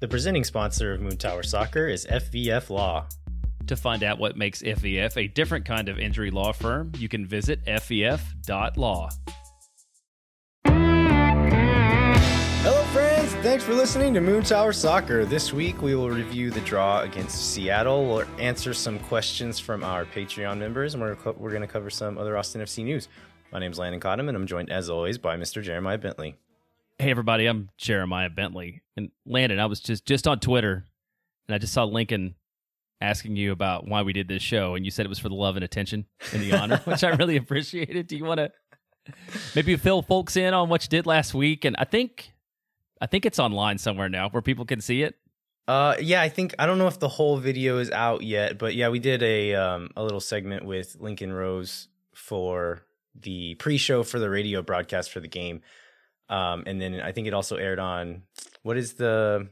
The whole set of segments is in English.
The presenting sponsor of Moon Tower Soccer is FVF Law. To find out what makes FVF a different kind of injury law firm, you can visit fvf.law. Hello, friends. Thanks for listening to Moon Tower Soccer. This week we will review the draw against Seattle. We'll answer some questions from our Patreon members, and we're, co- we're going to cover some other Austin FC news. My name is Landon Cottom, and I'm joined, as always, by Mr. Jeremiah Bentley. Hey everybody, I'm Jeremiah Bentley. And Landon, I was just just on Twitter and I just saw Lincoln asking you about why we did this show and you said it was for the love and attention and the honor, which I really appreciated. Do you want to maybe fill folks in on what you did last week and I think I think it's online somewhere now where people can see it. Uh, yeah, I think I don't know if the whole video is out yet, but yeah, we did a um a little segment with Lincoln Rose for the pre-show for the radio broadcast for the game. Um, and then I think it also aired on what is the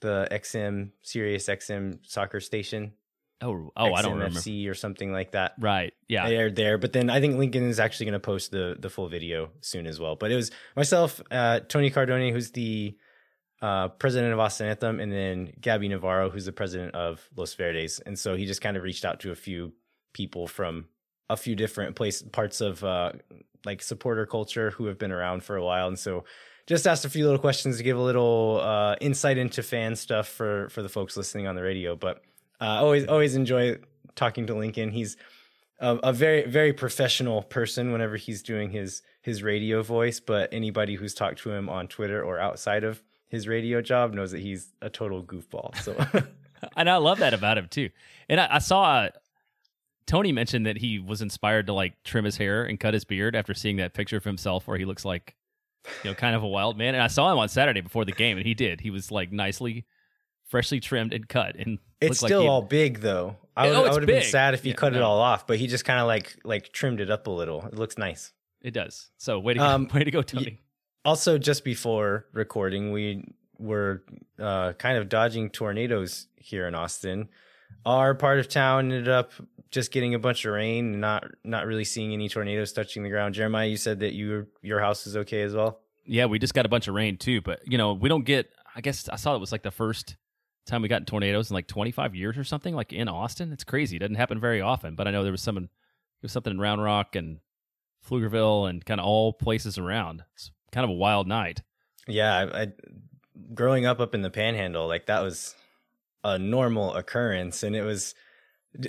the XM Sirius XM soccer station? Oh, oh, I don't remember. FC or something like that. Right. Yeah. It aired there, but then I think Lincoln is actually going to post the the full video soon as well. But it was myself, uh, Tony Cardone, who's the uh, president of Austin Anthem, and then Gabby Navarro, who's the president of Los Verdes. And so he just kind of reached out to a few people from a few different place parts of uh, like supporter culture who have been around for a while, and so just asked a few little questions to give a little uh, insight into fan stuff for for the folks listening on the radio. But uh, always always enjoy talking to Lincoln. He's a, a, very very professional person whenever he's doing his his radio voice. But anybody who's talked to him on Twitter or outside of his radio job knows that he's a total goofball. So. and I love that about him too. And I, I saw Tony mentioned that he was inspired to like trim his hair and cut his beard after seeing that picture of himself where he looks like, you know, kind of a wild man. And I saw him on Saturday before the game, and he did. He was like nicely, freshly trimmed and cut, and it's still like all big though. I would, oh, I would have big. been sad if he yeah, cut no. it all off, but he just kind of like like trimmed it up a little. It looks nice. It does. So way to go, Um, way to go, Tony. Also, just before recording, we were uh, kind of dodging tornadoes here in Austin. Our part of town ended up just getting a bunch of rain, and not not really seeing any tornadoes touching the ground. Jeremiah, you said that you your house is okay as well. Yeah, we just got a bunch of rain too, but you know, we don't get. I guess I saw it was like the first time we got tornadoes in like 25 years or something, like in Austin. It's crazy. It doesn't happen very often, but I know there was some. There was something in Round Rock and Pflugerville and kind of all places around. It's kind of a wild night. Yeah, I, I growing up up in the Panhandle, like that was a normal occurrence, and it was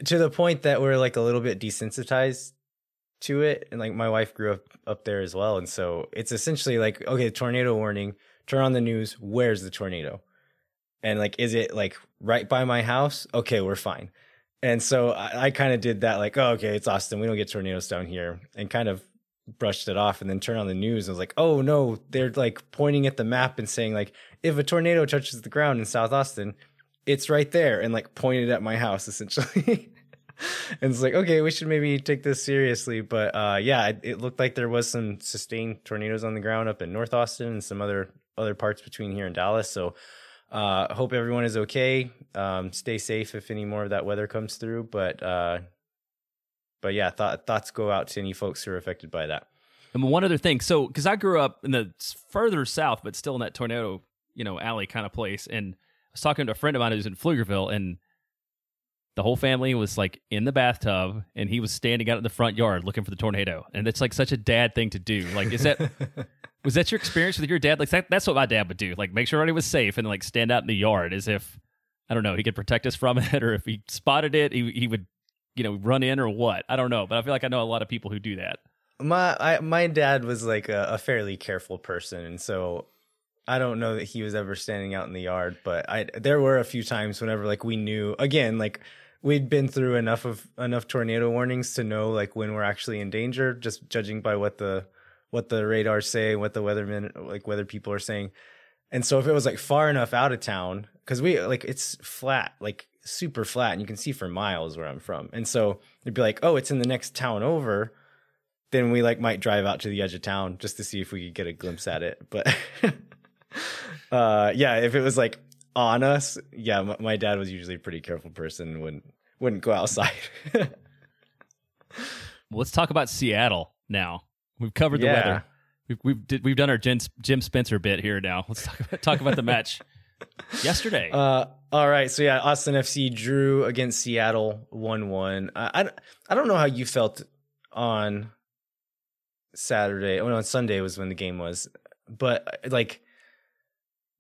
to the point that we're like a little bit desensitized to it. And like my wife grew up up there as well, and so it's essentially like okay, tornado warning. Turn on the news. Where's the tornado? And like, is it like right by my house? Okay, we're fine. And so I, I kind of did that, like, oh, okay, it's Austin. We don't get tornadoes down here, and kind of brushed it off. And then turned on the news and was like, oh no, they're like pointing at the map and saying like, if a tornado touches the ground in South Austin, it's right there, and like pointed at my house essentially. and it's like, okay, we should maybe take this seriously. But uh, yeah, it, it looked like there was some sustained tornadoes on the ground up in North Austin and some other other parts between here and Dallas. So uh, hope everyone is okay. Um, stay safe if any more of that weather comes through. But uh, but yeah, thought, thoughts go out to any folks who are affected by that. And one other thing, so because I grew up in the further south, but still in that tornado, you know, alley kind of place, and was talking to a friend of mine who's in Pflugerville, and the whole family was like in the bathtub, and he was standing out in the front yard looking for the tornado, and it's like such a dad thing to do. Like, is that was that your experience with your dad? Like, that, that's what my dad would do. Like, make sure everybody was safe, and like stand out in the yard as if I don't know he could protect us from it, or if he spotted it, he he would you know run in or what. I don't know, but I feel like I know a lot of people who do that. my I, my dad was like a, a fairly careful person, and so I don't know that he was ever standing out in the yard. But I there were a few times whenever like we knew again like we'd been through enough of enough tornado warnings to know like when we're actually in danger, just judging by what the what the radars say, what the weathermen like weather people are saying. And so if it was like far enough out of town, because we like it's flat, like super flat, and you can see for miles where I'm from. And so it'd be like, oh, it's in the next town over. Then we like might drive out to the edge of town just to see if we could get a glimpse at it. But uh, yeah, if it was like on us, yeah, my, my dad was usually a pretty careful person. Wouldn't wouldn't go outside. Well, let's talk about Seattle now. We've covered the Yeah. weather. We've we've, did, we've done our Jim, Jim Spencer bit here now. Let's talk about, talk about the match yesterday. Uh, all right, so yeah, Austin FC drew against Seattle one one. I, I I don't know how you felt on Saturday. Oh no, on Sunday was when the game was, but like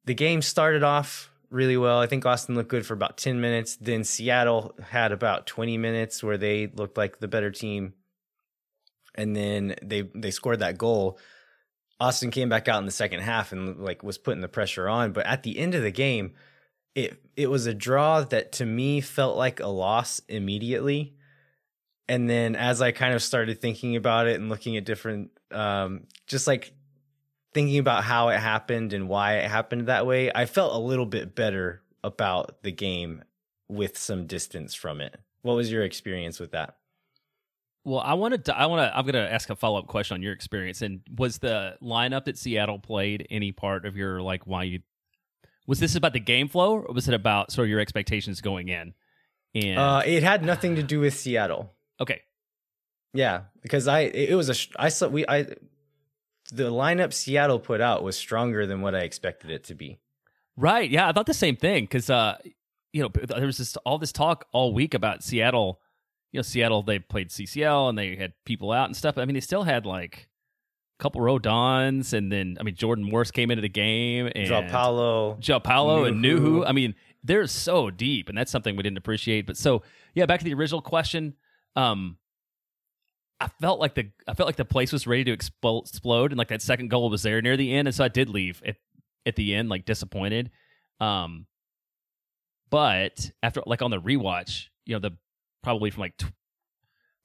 the game started off really well. I think Austin looked good for about 10 minutes. Then Seattle had about 20 minutes where they looked like the better team. And then they they scored that goal. Austin came back out in the second half and like was putting the pressure on, but at the end of the game, it it was a draw that to me felt like a loss immediately. And then as I kind of started thinking about it and looking at different um just like thinking about how it happened and why it happened that way, I felt a little bit better about the game with some distance from it. What was your experience with that? Well, I wanted to. I want to. I'm going to ask a follow up question on your experience. And was the lineup that Seattle played any part of your like why you? Was this about the game flow, or was it about sort of your expectations going in? And uh, it had nothing to do with Seattle. Okay. Yeah, because I it was a I saw we I the lineup Seattle put out was stronger than what I expected it to be. Right. Yeah, I thought the same thing because uh, you know there was just all this talk all week about Seattle. You know, Seattle they played CCL and they had people out and stuff. I mean, they still had like a couple Roldans, and then I mean Jordan Morris came into the game and Joao Paulo, Joao Paulo, and Nouhou. I mean, they're so deep, and that's something we didn't appreciate. But so yeah, back to the original question. Um, I felt like the I felt like the place was ready to explode, and like that second goal was there near the end, and so I did leave at at the end like disappointed. Um, but after like on the rewatch, you know the probably from like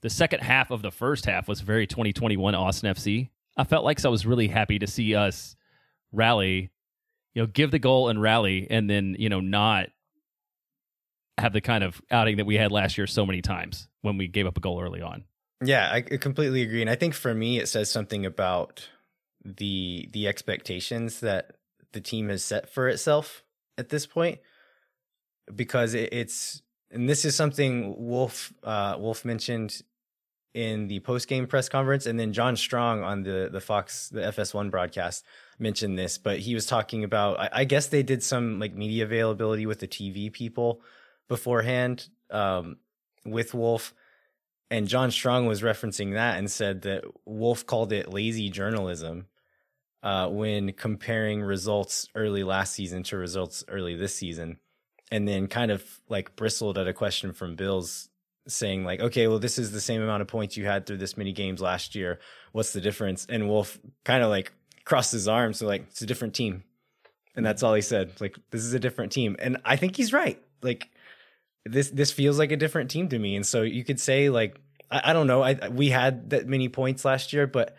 the second half of the first half was very 2021 Austin FC. I felt like so I was really happy to see us rally, you know, give the goal and rally, and then you know not have the kind of outing that we had last year so many times when we gave up a goal early on. Yeah, I completely agree, and I think for me, it says something about the the expectations that the team has set for itself at this point, because it, it's and this is something Wolff uh, Wolff mentioned in the post game press conference, and then John Strong on the the Fox the FS1 broadcast mentioned this, but he was talking about I, I guess they did some like media availability with the TV people beforehand um, with Wolff and John Strong was referencing that and said that Wolff called it lazy journalism uh, when comparing results early last season to results early this season. And then kind of like bristled at a question from Bills saying, like, okay, well, this is the same amount of points you had through this many games last year. What's the difference? And Wolff kind of like crossed his arms. So, like, it's a different team. And that's all he said. Like, this is a different team. And I think he's right. Like, this this feels like a different team to me. And so you could say like I, I don't know. I we had that many points last year, but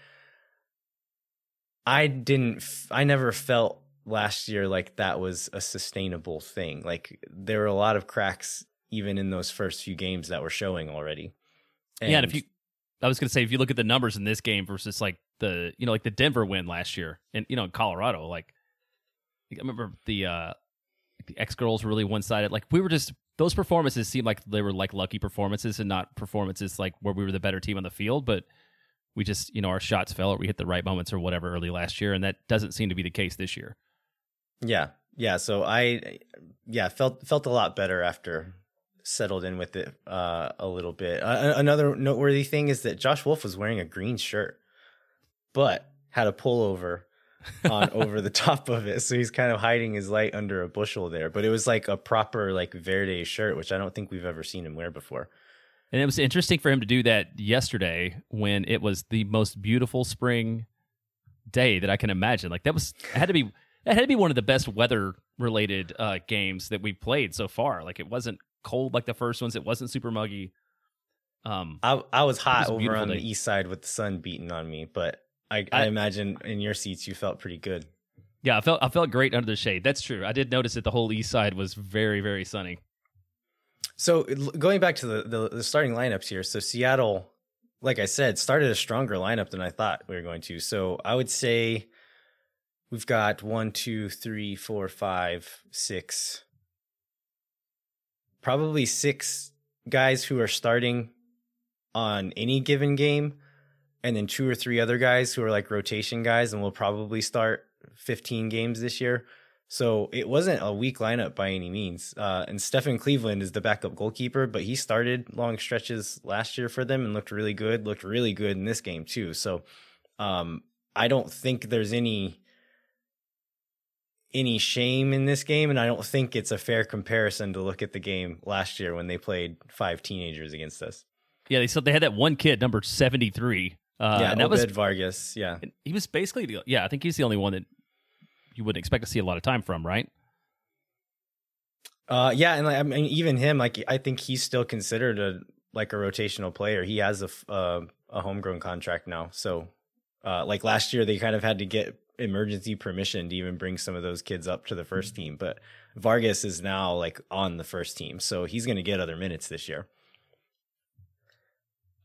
I didn't. I never felt last year like that was a sustainable thing. Like there were a lot of cracks even in those first few games that were showing already. And yeah, and if you, I was going to say, if you look at the numbers in this game versus like the, you know, like the Denver win last year, and you know, in Colorado, like I remember the uh the X goals were really one sided. Like we were just those performances seemed like they were like lucky performances and not performances like where we were the better team on the field, but we just you know our shots fell or we hit the right moments or whatever early last year, and that doesn't seem to be the case this year. Yeah, yeah. So I, yeah, felt felt a lot better after settled in with it uh, a little bit. Uh, another noteworthy thing is that Josh Wolff was wearing a green shirt, but had a pullover on over the top of it. So he's kind of hiding his light under a bushel there. But it was like a proper like Verde shirt, which I don't think we've ever seen him wear before. And it was interesting for him to do that yesterday when it was the most beautiful spring day that I can imagine. Like that was it had to be that had to be one of the best weather related uh, games that we played so far. Like it wasn't cold like the first ones. It wasn't super muggy. Um, I I was hot was over on day. the east side with the sun beating on me, but I, I, I imagine in your seats you felt pretty good. Yeah, I felt I felt great under the shade. That's true. I did notice that the whole east side was very very sunny. So going back to the, the, the starting lineups here, so Seattle, like I said, started a stronger lineup than I thought we were going to. So I would say we've got one, two, three, four, five, six, probably six guys who are starting on any given game and then two or three other guys who are like rotation guys and will probably start 15 games this year. So it wasn't a weak lineup by any means. Uh, and Stefan Cleveland is the backup goalkeeper, but he started long stretches last year for them and looked really good. Looked really good in this game too. So um, I don't think there's any any shame in this game, and I don't think it's a fair comparison to look at the game last year when they played five teenagers against us. Yeah, they said they had that one kid, number seventy three. Uh, yeah, and that Obed was Vargas. Yeah, he was basically the, yeah. I think he's the only one that you wouldn't expect to see a lot of time from, right? Uh, yeah, and like, I mean, even him, like I think he's still considered a like a rotational player. He has a uh, a homegrown contract now, so uh, like last year they kind of had to get emergency permission to even bring some of those kids up to the 1st mm-hmm. team. But Vargas is now like on the first team, so he's going to get other minutes this year.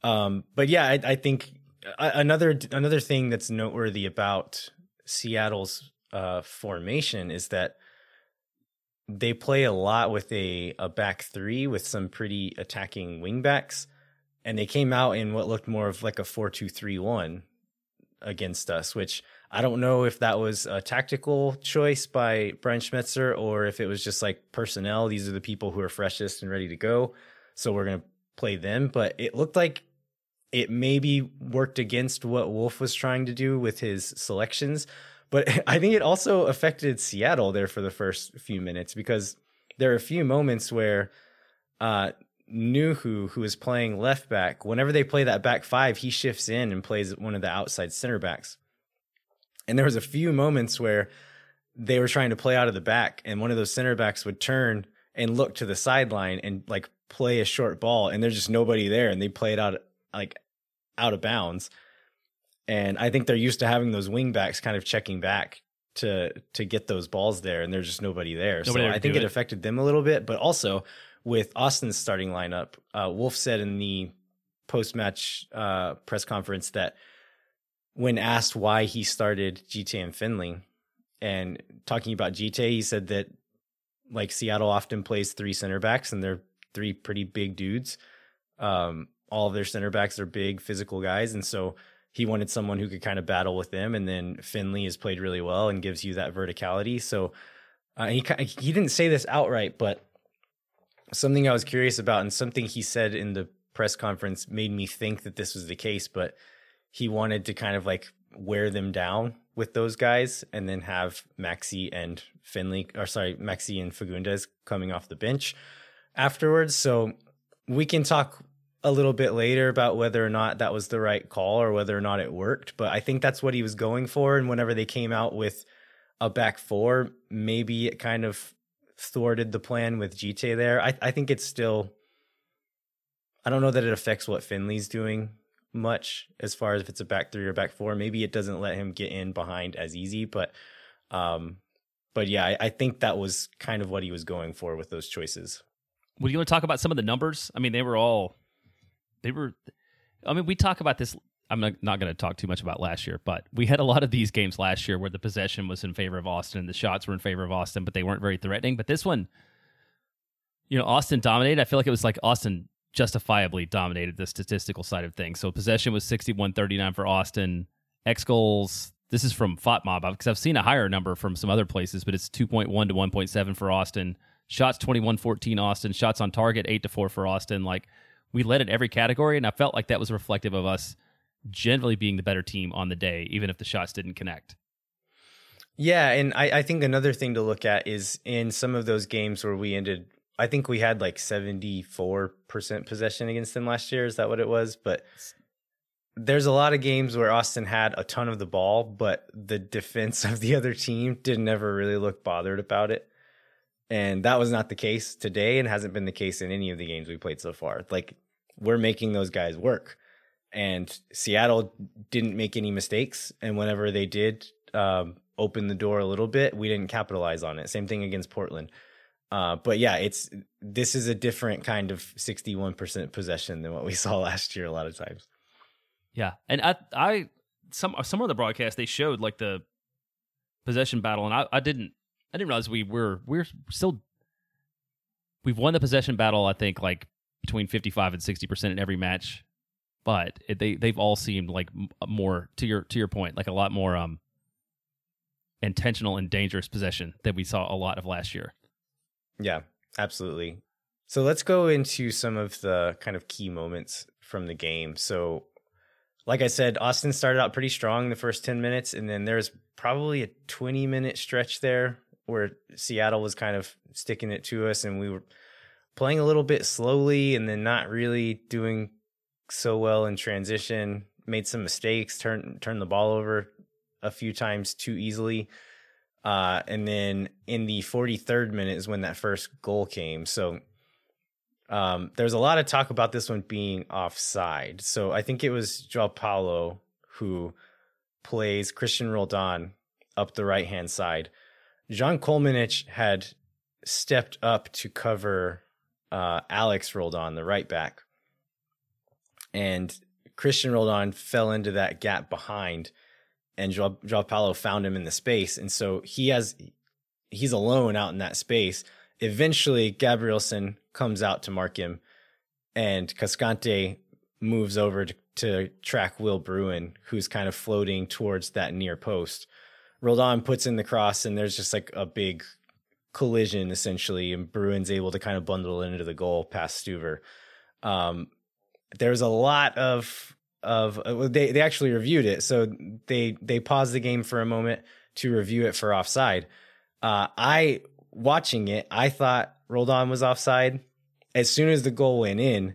Um, but yeah, I, I think another another thing that's noteworthy about Seattle's uh, formation is that they play a lot with a a back three with some pretty attacking wingbacks, and they came out in what looked more of like a four two three one against us, which I don't know if that was a tactical choice by Brian Schmetzer or if it was just like personnel. These are the people who are freshest and ready to go. So we're to play them. But it looked like it maybe worked against what Wolff was trying to do with his selections. But I think it also affected Seattle there for the first few minutes because there are a few moments where uh, Nouhou, who is playing left back, whenever they play that back five, he shifts in and plays one of the outside center backs. And there was a few moments where they were trying to play out of the back, and one of those center backs would turn and look to the sideline and like play a short ball, and there's just nobody there, and they play it out like out of bounds. And I think they're used to having those wing backs kind of checking back to to get those balls there, and there's just nobody there. Nobody so I think it, it affected them a little bit, but also with Austin's starting lineup, uh, Wolff said in the post match uh, press conference that when asked why he started Djitté and Finlay and talking about Djitté, he said that like Seattle often plays three center backs and they're three pretty big dudes. Um, all of their center backs are big physical guys. And so he wanted someone who could kind of battle with them. And then Finlay has played really well and gives you that verticality. So uh, he, he didn't say this outright, but something I was curious about and something he said in the press conference made me think that this was the case, but he wanted to kind of like wear them down with those guys and then have Maxi and Finlay or sorry, Maxi and Fagúndez coming off the bench afterwards. So we can talk a little bit later about whether or not that was the right call or whether or not it worked. But I think that's what he was going for. And whenever they came out with a back four, maybe it kind of thwarted the plan with Djitté there. I, I think it's still I don't know that it affects what Finlay's doing much as far as if it's a back three or back four. Maybe it doesn't let him get in behind as easy, but um, but yeah, I, I think that was kind of what he was going for with those choices. Would you want to talk about some of the numbers? I mean, they were all they were. I mean, we talk about this. I'm not, going to talk too much about last year, but we had a lot of these games last year where the possession was in favor of Austin, and the shots were in favor of Austin, but they weren't very threatening. But this one, you know, Austin dominated. I feel like it was like Austin justifiably dominated the statistical side of things. So possession was 61-39 for Austin. X goals, this is from FotMob because I've seen a higher number from some other places, but it's 2.1 to 1.7 for Austin. Shots 21-14 Austin. Shots on target 8 to 4 for Austin. Like we led in every category and I felt like that was reflective of us generally being the better team on the day even if the shots didn't connect. Yeah, and I, I think another thing to look at is in some of those games where we ended I think we had like 74% possession against them last year. Is that what it was? But there's a lot of games where Austin had a ton of the ball, but the defense of the other team didn't ever really look bothered about it. And that was not the case today and hasn't been the case in any of the games we played so far. Like we're making those guys work. And Seattle didn't make any mistakes. And whenever they did um, open the door a little bit, we didn't capitalize on it. Same thing against Portland uh, but yeah, it's this is a different kind of 61% possession than what we saw last year a lot of times. Yeah. And I I some some of the broadcast they showed like the possession battle and I, I didn't I didn't realize we were we're still we've won the possession battle I think like between 55 and 60% in every match. But it, they they've all seemed like more to your to your point like a lot more um intentional and dangerous possession that we saw a lot of last year. Yeah, absolutely. So let's go into some of the kind of key moments from the game. So, like I said, Austin started out pretty strong the first 10 minutes, and then there's probably a 20 minute stretch there where Seattle was kind of sticking it to us, and we were playing a little bit slowly and then not really doing so well in transition. Made some mistakes, turned turned the ball over a few times too easily. Uh, and then in the 43rd minute is when that first goal came. So um, there's a lot of talk about this one being offside. So I think it was Joao Paulo who plays Cristian Roldan up the right hand side. John Kolmanic had stepped up to cover uh, Alex Roldan, the right back. And Cristian Roldan fell into that gap behind and Joao, Joao Paulo found him in the space. And so he has, he's alone out in that space. Eventually, Gabrielsen comes out to mark him, and Cascante moves over to, to track Will Bruin, who's kind of floating towards that near post. Roldan puts in the cross, and there's just like a big collision essentially, and Bruin's able to kind of bundle it into the goal past Stuver. Um, there's a lot of of uh, they they actually reviewed it, so they they paused the game for a moment to review it for offside. Uh, I watching it, I thought Roldan was offside. As soon as the goal went in,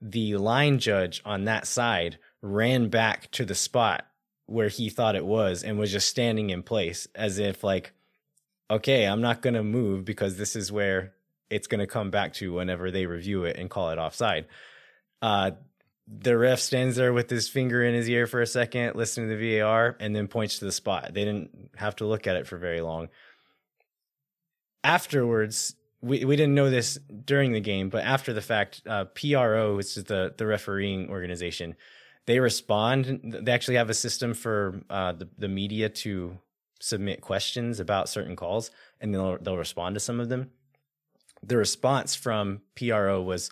the line judge on that side ran back to the spot where he thought it was and was just standing in place as if like okay i'm not going to move because this is where it's going to come back to whenever they review it and call it offside uh, the ref stands there with his finger in his ear for a second, listening to the VAR, and then points to the spot. They didn't have to look at it for very long. Afterwards, we, we didn't know this during the game, but after the fact, uh, PRO, which is the, the refereeing organization, they respond. They actually have a system for uh, the, the media to submit questions about certain calls, and they'll, they'll respond to some of them. The response from PRO was,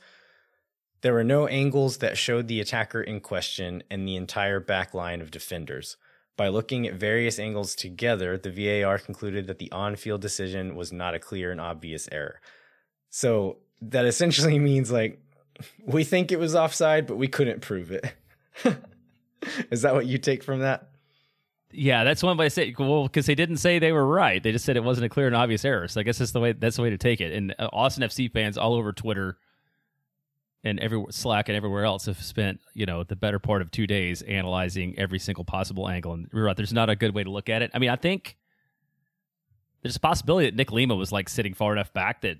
there were no angles that showed the attacker in question and the entire back line of defenders. By looking at various angles together, the VAR concluded that the on field decision was not a clear and obvious error. So that essentially means like we think it was offside, but we couldn't prove it. Is that what you take from that? Yeah, that's one way to say. Well, because they didn't say they were right; they just said it wasn't a clear and obvious error. So I guess that's the way that's the way to take it. And uh, Austin FC fans all over Twitter and every Slack and everywhere else have spent you know the better part of two days analyzing every single possible angle. And right, there's not a good way to look at it. I mean, I think there's a possibility that Nick Lima was like sitting far enough back that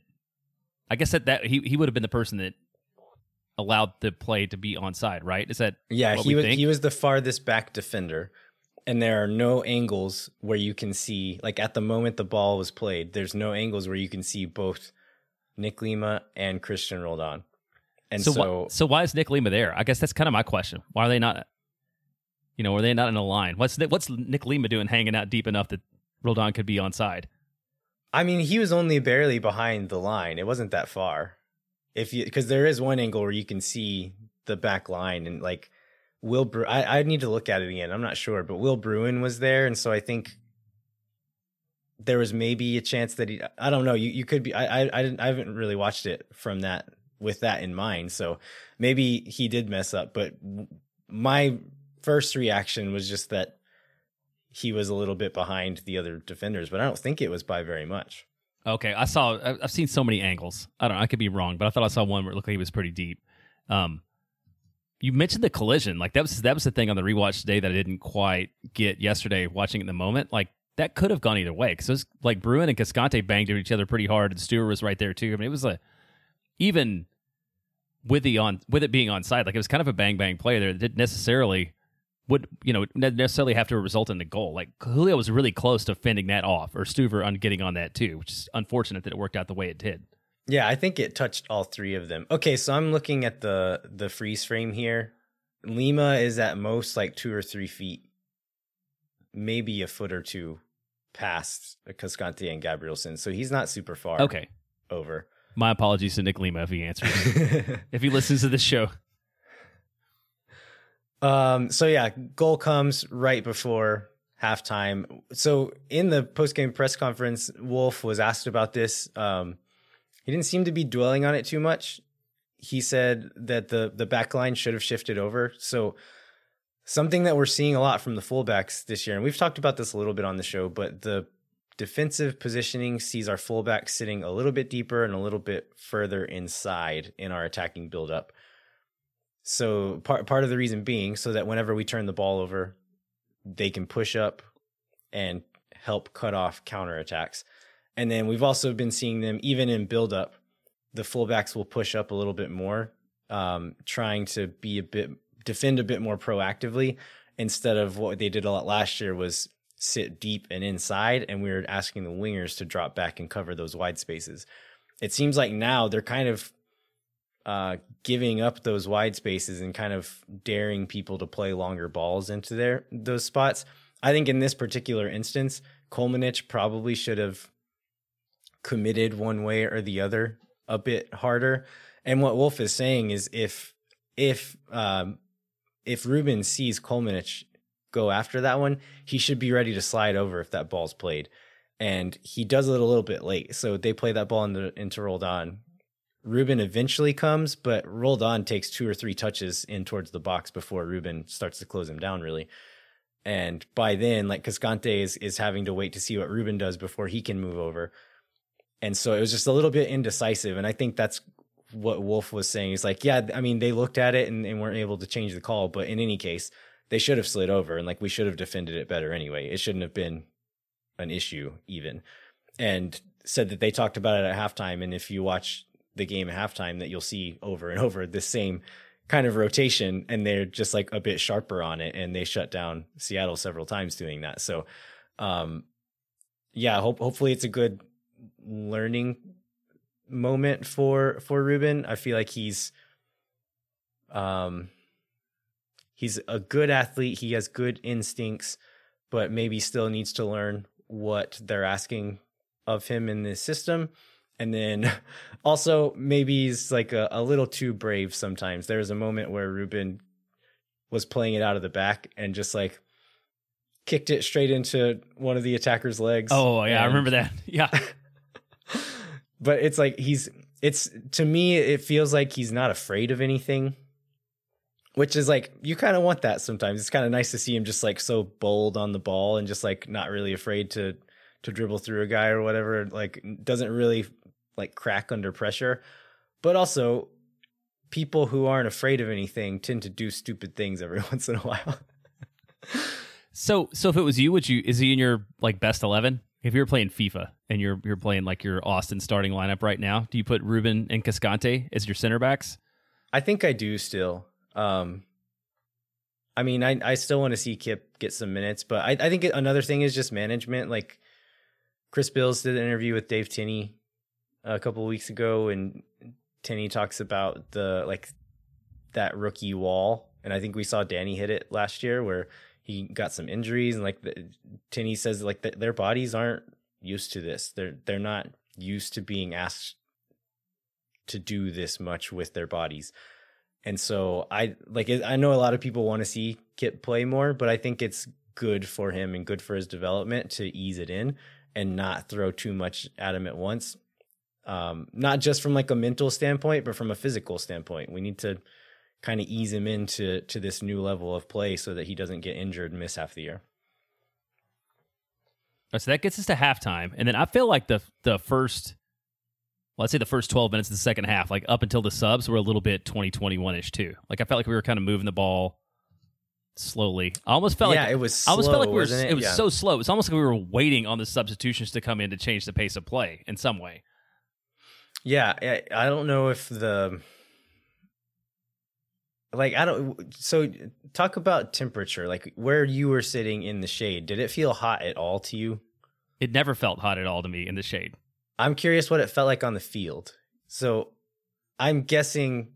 I guess that, that he he would have been the person that allowed the play to be onside, right? Is that yeah? he was think? he was the farthest back defender, and there are no angles where you can see like at the moment the ball was played. There's no angles where you can see both Nick Lima and Cristian Roldan. And so, so, wh- so why is Nick Lima there? I guess that's kind of my question. Why are they not? You know, are they not in a line? What's what's Nick Lima doing, hanging out deep enough that Roldan could be on side? I mean, he was only barely behind the line. It wasn't that far. If you because there is one angle where you can see the back line and like Will Bru- I I need to look at it again. I'm not sure, but Will Bruin was there, and so I think there was maybe a chance that he. I don't know. You you could be. I I I, didn't, I haven't really watched it from that with that in mind. So maybe he did mess up, but my first reaction was just that he was a little bit behind the other defenders, but I don't think it was by very much. Okay, I saw. I've seen so many angles. I don't. know. I could be wrong, but I thought I saw one where it looked like he was pretty deep. Um, you mentioned the collision. Like that was that was the thing on the rewatch today that I didn't quite get yesterday watching it in the moment. Like that could have gone either way because it like Bruin and Cascante banged at each other pretty hard, and Stuver was right there too. I mean, it was a even with the on with it being on side, like it was kind of a bang bang play there. That didn't necessarily would you know necessarily have to result in the goal. Like Julio was really close to fending that off, or Stuver on getting on that too, which is unfortunate that it worked out the way it did. Yeah, I think it touched all three of them. Okay, so I'm looking at the the freeze frame here. Lima is at most like two or three feet, maybe a foot or two past Cascante and Gabrielsen. So he's not super far. Okay. Over. My apologies to Nick Lima if he answers. if he listens to this show. Um. So yeah, goal comes right before halftime. So in the post game press conference, Wolff was asked about this. Um, he didn't seem to be dwelling on it too much. He said that the the back line should have shifted over. So something that we're seeing a lot from the fullbacks this year, and we've talked about this a little bit on the show, but the defensive positioning sees our fullback sitting a little bit deeper and a little bit further inside in our attacking buildup. So part part of the reason being so that whenever we turn the ball over, they can push up and help cut off counterattacks. And then we've also been seeing them even in buildup, the fullbacks will push up a little bit more, um, trying to be a bit defend a bit more proactively instead of what they did a lot last year was sit deep and inside, and we were asking the wingers to drop back and cover those wide spaces. It seems like now they're kind of uh, giving up those wide spaces and kind of daring people to play longer balls into their those spots. I think in this particular instance, Kolmanic probably should have committed one way or the other a bit harder. And what Wolff is saying is if if um, if Ruben sees Kolmanic go after that one, he should be ready to slide over if that ball's played. And he does it a little bit late. So they play that ball into, into Roldan. Ruben eventually comes, but Roldan takes two or three touches in towards the box before Ruben starts to close him down, really. And by then, like Cascante is, is having to wait to see what Ruben does before he can move over. And so it was just a little bit indecisive. And I think that's what Wolff was saying. He's like, yeah, I mean, they looked at it and, and weren't able to change the call. But in any case, they should have slid over and like we should have defended it better anyway. It shouldn't have been an issue even. And said that they talked about it at halftime. And if you watch the game at halftime, that you'll see over and over the same kind of rotation and they're just like a bit sharper on it and they shut down Seattle several times doing that. So um yeah, hope hopefully it's a good learning moment for for Ruben. I feel like he's um he's a good athlete. He has good instincts, but maybe still needs to learn what they're asking of him in this system. And then also maybe he's like a, a little too brave sometimes. There was a moment where Ruben was playing it out of the back and just like kicked it straight into one of the attacker's legs. Oh yeah, and, I remember that. Yeah. but it's like he's it's to me it feels like he's not afraid of anything which is like you kind of want that sometimes. It's kind of nice to see him just like so bold on the ball and just like not really afraid to to dribble through a guy or whatever. Like doesn't really like crack under pressure. But also people who aren't afraid of anything tend to do stupid things every once in a while. so so if it was you, would you is he in your like best 11? If you're playing FIFA and you're you're playing like your Austin starting lineup right now, do you put Ruben and Cascante as your center backs? I think I do still. Um, I mean, I I still want to see Kipp get some minutes, but I I think another thing is just management. Like Chris Bills did an interview with Dave Tenney a couple weeks ago, and Tenney talks about the like that rookie wall, and I think we saw Danny hit it last year where he got some injuries, and like the, Tenney says, like the, their bodies aren't used to this. They're they're not used to being asked to do this much with their bodies. And so I like I know a lot of people want to see Kipp play more, but I think it's good for him and good for his development to ease it in and not throw too much at him at once. Um, not just from like a mental standpoint, but from a physical standpoint. We need to kind of ease him into to this new level of play so that he doesn't get injured and miss half the year. So that gets us to halftime, and then I feel like the the first well, I'd say the first 12 minutes of the second half, like up until the subs, were a little bit 2021 ish too. Like I felt like we were kind of moving the ball slowly. I almost felt yeah, like it was. Slow, I almost felt like we were. It? it? was yeah. so slow. It's almost like we were waiting on the substitutions to come in to change the pace of play in some way. Yeah, I don't know if the like I don't. So talk about temperature. Like where you were sitting in the shade, did it feel hot at all to you? It never felt hot at all to me in the shade. I'm curious what it felt like on the field. So I'm guessing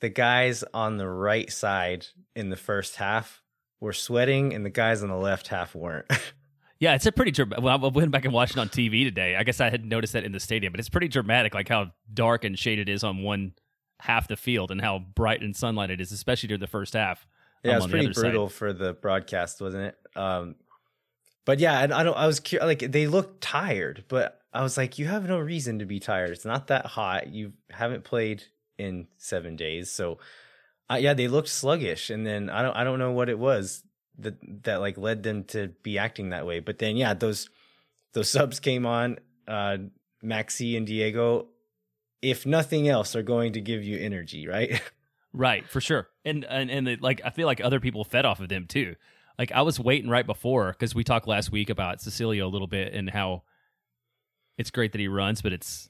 the guys on the right side in the first half were sweating and the guys on the left half weren't. yeah, it's a pretty dramatic. Well, I went back and watched it on TV today. I guess I had noticed that in the stadium, but it's pretty dramatic, like how dark and shaded it is on one half the field and how bright and sunlight it is, especially during the first half. Yeah, um, it's pretty brutal side. for the broadcast, wasn't it? Um, but yeah, I, I don't. I was cu- like they looked tired, but I was like, you have no reason to be tired. It's not that hot. You haven't played in seven days, so uh, yeah, they looked sluggish. And then I don't. I don't know what it was that that like led them to be acting that way. But then yeah, those those subs came on. Uh, Maxi and Diego, if nothing else, are going to give you energy, right? Right, for sure. And and and like I feel like other people fed off of them too. Like I was waiting right before because we talked last week about Cecilio a little bit and how it's great that he runs, but it's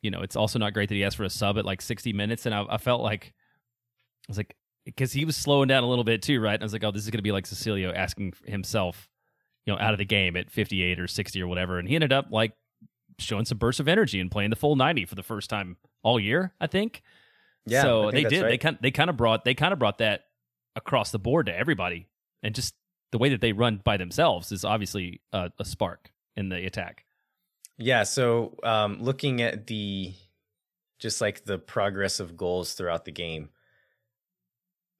you know it's also not great that he asked for a sub at like 60 minutes. And I, I felt like I was like because he was slowing down a little bit too, right? And I was like, oh, this is going to be like Cecilio asking himself, you know, out of the game at 58 or 60 or whatever. And he ended up like showing some bursts of energy and playing the full 90 for the first time all year, I think. Yeah, so think they did. right. They kind they kind of brought they kind of brought that across the board to everybody, and just the way that they run by themselves is obviously a, a spark in the attack. Yeah, so um, looking at the just like the progress of goals throughout the game,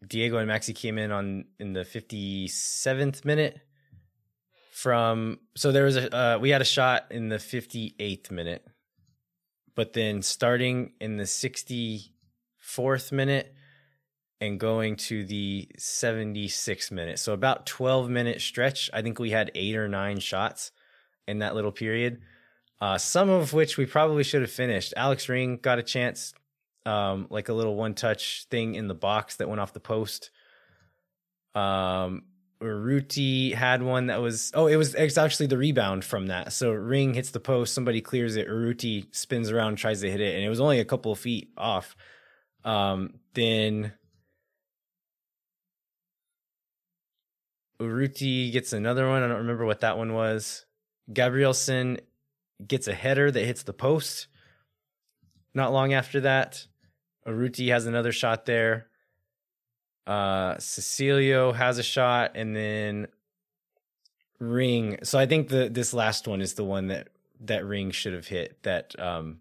Diego and Maxi came in on in the 57th minute from so there was a uh, we had a shot in the 58th minute, but then starting in the 64th minute and going to the 76th minute, so about 12 minute stretch. I think we had eight or nine shots in that little period uh, some of which we probably should have finished. Alex Ring got a chance, um, like a little one touch thing in the box that went off the post. Um, Urruti had one that was oh, it was it's actually the rebound from that. So Ring hits the post, somebody clears it, Urruti spins around, tries to hit it, and it was only a couple of feet off. Um, then Urruti gets another one. I don't remember what that one was. Gabrielsen gets a header that hits the post. Not long after that, Urruti has another shot there. Uh Cecilio has a shot, and then Ring. So I think the this last one is the one that that Ring should have hit that um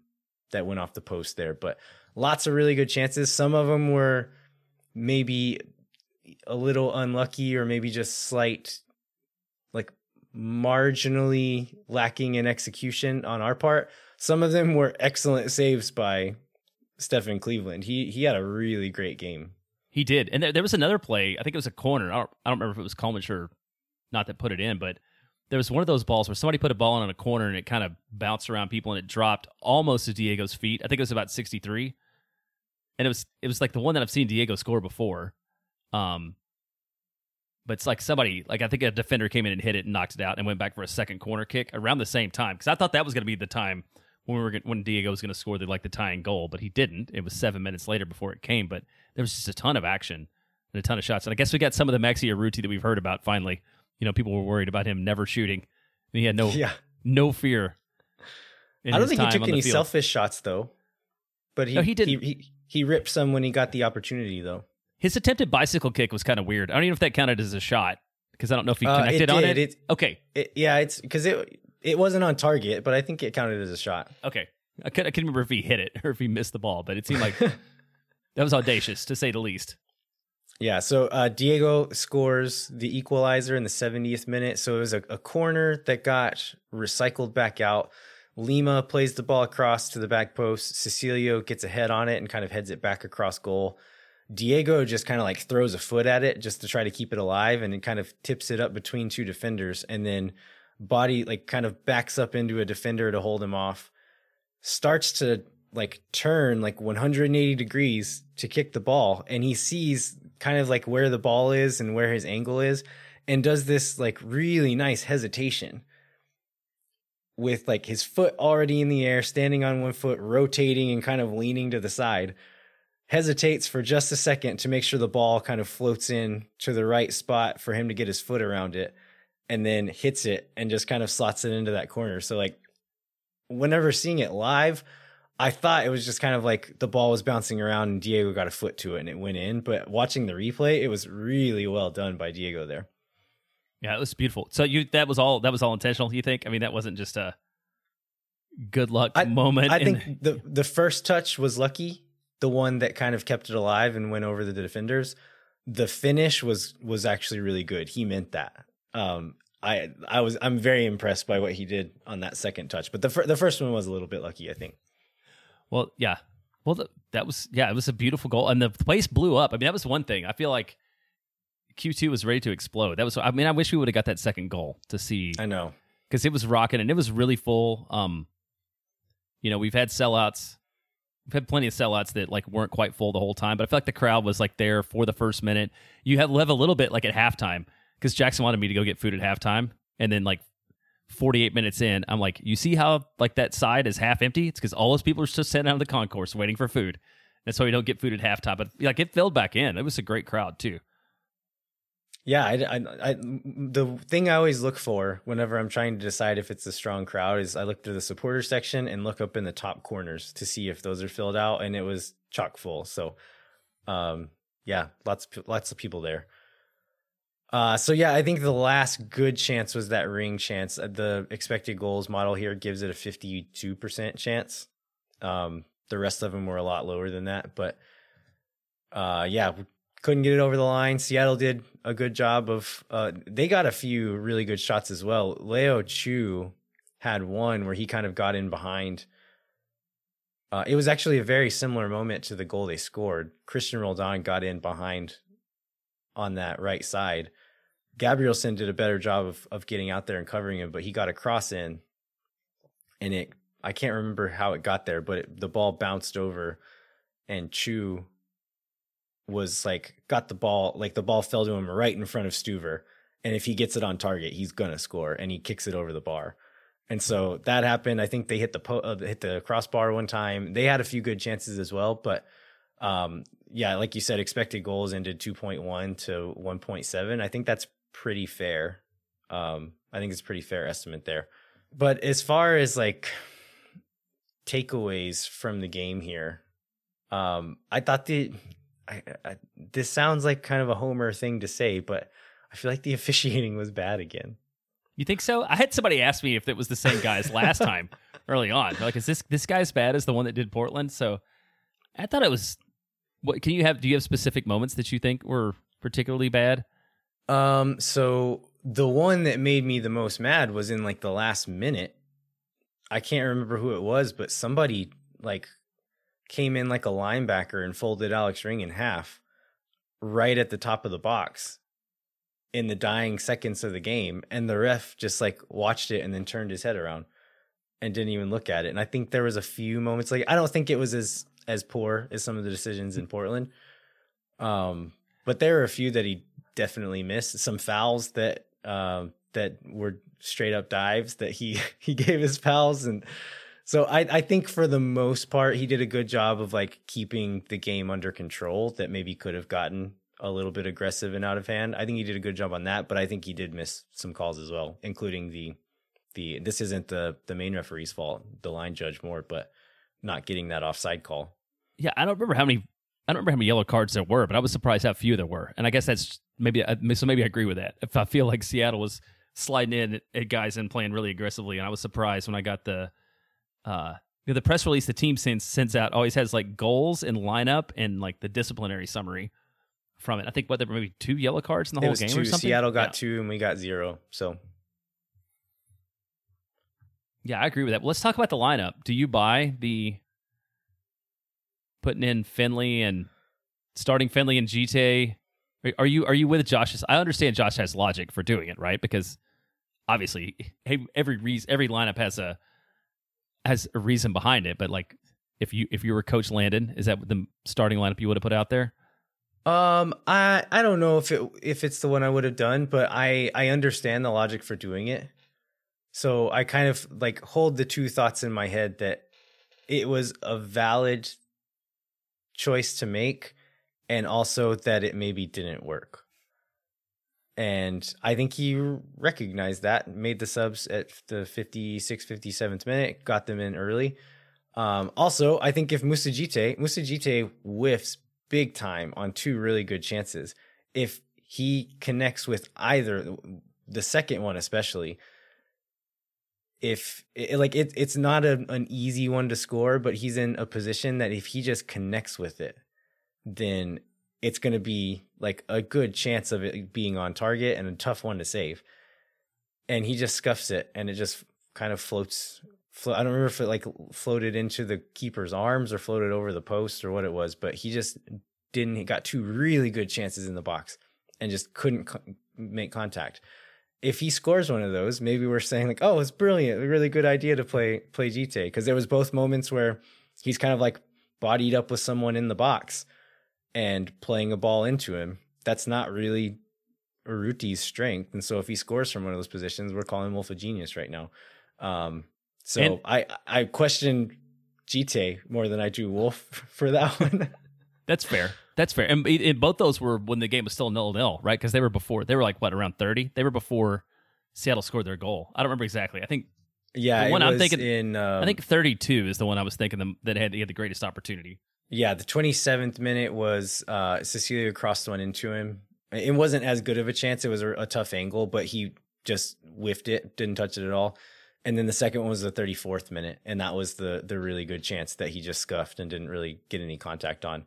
that went off the post there. But lots of really good chances. Some of them were maybe a little unlucky or maybe just slight like marginally lacking in execution on our part. Some of them were excellent saves by Stefan Cleveland. He he had a really great game. He did, and there, there was another play. I think it was a corner. I don't, I don't remember if it was Coleman or not that put it in, but there was one of those balls where somebody put a ball in on a corner and it kind of bounced around people and it dropped almost to Diego's feet. I think it was about sixty three, and it was it was like the one that I've seen Diego score before. Um, but it's like somebody like I think a defender came in and hit it and knocked it out and went back for a second corner kick around the same time because I thought that was going to be the time when we were when Diego was going to score the like the tying goal, but he didn't. It was seven minutes later before it came, but there was just a ton of action and a ton of shots. And I guess we got some of the Maxi Urruti that we've heard about finally. You know, people were worried about him never shooting, and he had no Yeah. no fear. in I don't think he took any field. selfish shots though. But he No, he didn't. He, he, he ripped some when he got the opportunity though. His attempted bicycle kick was kind of weird. I don't even know if that counted as a shot because I don't know if he Uh, it connected on it. It- okay, It, yeah, it's because it it wasn't on target, but I think it counted as a shot. okay. I couldn't, I couldn't remember if he hit it or if he missed the ball, but it seemed like that was audacious to say the least. Yeah, so uh, Diego scores the equalizer in the 70th minute. So it was a, a corner that got recycled back out. Lima plays the ball across to the back post. Cecilio gets a head on it and kind of heads it back across goal. Diego just kind of like throws a foot at it just to try to keep it alive and it kind of tips it up between two defenders and then body like kind of backs up into a defender to hold him off. Starts to like turn like 180 degrees to kick the ball and he sees kind of like where the ball is and where his angle is and does this like really nice hesitation with like his foot already in the air standing on one foot rotating and kind of leaning to the side hesitates for just a second to make sure the ball kind of floats in to the right spot for him to get his foot around it and then hits it and just kind of slots it into that corner so like whenever seeing it live I thought it was just kind of like the ball was bouncing around and Diego got a foot to it and it went in. But watching the replay, it was really well done by Diego there. Yeah, it was beautiful. So you that was all that was all intentional. You think? I mean, that wasn't just a good luck I- moment. I in- think the the first touch was lucky, the one that kind of kept it alive and went over the defenders. The finish was was actually really good. He meant that. Um, I I was I'm very impressed by what he did on that second touch. But the fir- the first one was a little bit lucky, I think. Well, yeah. Well, th- that was yeah, it was a beautiful goal, and the place blew up. I mean, that was one thing. I feel like Q2 was ready to explode. That was. I mean, I wish we would have got that second goal to see. I know because it was rocking and it was really full. Um, you know, we've had sellouts. We've had plenty of sellouts that like weren't quite full the whole time, but I feel like the crowd was like there for the first minute. You have live a little bit like at halftime because Jackson wanted me to go get food at halftime, and then like 48 minutes in, I'm like, you see how like that side is half empty? It's because all those people are just sitting out of the concourse waiting for food. That's why we don't get food at halftime. But like it filled back in. It was a great crowd too. Yeah, I, I, I, the thing I always look for whenever I'm trying to decide if it's a strong crowd is I look to the supporter section and look up in the top corners to see if those are filled out, and it was chock full. So, um, yeah, lots lots of people there. Uh, so yeah, I think the last good chance was that ring chance. Uh, the expected goals model here gives it a 52% chance. Um, the rest of them were a lot lower than that, but uh, yeah, couldn't get it over the line. Seattle did a good job of. Uh, they got a few really good shots as well. Leo Chu had one where he kind of got in behind. Uh, it was actually a very similar moment to the goal they scored. Cristian Roldan got in behind on that right side. Gabrielsen did a better job of of getting out there and covering him, but he got a cross in, and it I can't remember how it got there, but it, the ball bounced over, and Chu was like got the ball like the ball fell to him right in front of Stuver and if he gets it on target he's gonna score and he kicks it over the bar. And so that happened. I think they hit the po- uh, hit the crossbar one time. They had a few good chances as well but um, yeah like you said expected goals ended 2.1 to 1.7 I think that's pretty fair um, I think it's pretty fair estimate there but as far as like takeaways from the game here um, I thought the I, I, this sounds like kind of a homer thing to say, but I feel like the officiating was bad again. You think so? I had somebody ask me if it was the same guy as last time early on. They're like, is this this guy as bad as the one that did Portland? So I thought it was. What can you have? Do you have specific moments that you think were particularly bad? Um. So the one that made me the most mad was in like the last minute. I can't remember who it was, but somebody like came in like a linebacker and folded Alex Ring in half right at the top of the box in the dying seconds of the game and the ref just like watched it and then turned his head around and didn't even look at it and i think there was a few moments like i don't think it was as as poor as some of the decisions in portland um but there were a few that he definitely missed some fouls that um that were straight up dives that he he gave his pals and so I, I think for the most part, he did a good job of like keeping the game under control that maybe could have gotten a little bit aggressive and out of hand. I think he did a good job on that, but I think he did miss some calls as well, including the the this isn't the the main referee's fault, the line judge more, but not getting that offside call. Yeah, I don't remember how many I don't remember how many yellow cards there were, but I was surprised how few there were. And I guess that's maybe so maybe I agree with that. If I feel like Seattle was sliding in at guys and playing really aggressively, and I was surprised when I got the uh, you know, the press release the team sends sends out always has like goals and lineup and like the disciplinary summary from it. I think what there were maybe two yellow cards in the it whole game two. or something. Seattle got yeah. two and we got zero. So yeah, I agree with that. Well, let's talk about the lineup. Do you buy the putting in Finlay and starting Finlay and Djite? Are you are you with Josh's? I understand Josh has logic for doing it, right? Because obviously, every reason, every lineup has a has a reason behind it, but like if you if you were Coach Landon, is that the starting lineup you would have put out there? Um, I I don't know if it if it's the one I would have done, but I I understand the logic for doing it. So I kind of like hold the two thoughts in my head that it was a valid choice to make and also that it maybe didn't work and I think he recognized that, made the subs at the 56, 57th minute, got them in early. Um, also, I think if Moussa Djite, Moussa Djite whiffs big time on two really good chances. If he connects with either, the second one especially, if it, like it, it's not a, an easy one to score, but he's in a position that if he just connects with it, then it's going to be like a good chance of it being on target and a tough one to save. and he just scuffs it, and it just kind of floats. Flo- I don't remember if it like floated into the keeper's arms or floated over the post or what it was, but he just didn't. He got two really good chances in the box and just couldn't co- make contact. If he scores one of those, maybe we're saying like, "Oh, it's brilliant, a really good idea to play play Djite," because there was both moments where he's kind of like bodied up with someone in the box and playing a ball into him. That's not really Urruti's strength. And so if he scores from one of those positions, we're calling Wolff a genius right now. Um, so And- I I question Djite more than I do Wolff for that one. That's fair. That's fair. And, both those were when the game was still nil nil, right? Because they were before. They were like what around thirty. They were before Seattle scored their goal. I don't remember exactly. I think yeah, The it one I'm thinking- in um, I think thirty two is the one I was thinking them, that had, had the greatest opportunity. Yeah, the 27th minute was uh, Cecilio crossed one into him. It wasn't as good of a chance. It was a, a tough angle, but he just whiffed it, didn't touch it at all. And then the second one was the 34th minute, and that was the the really good chance that he just scuffed and didn't really get any contact on.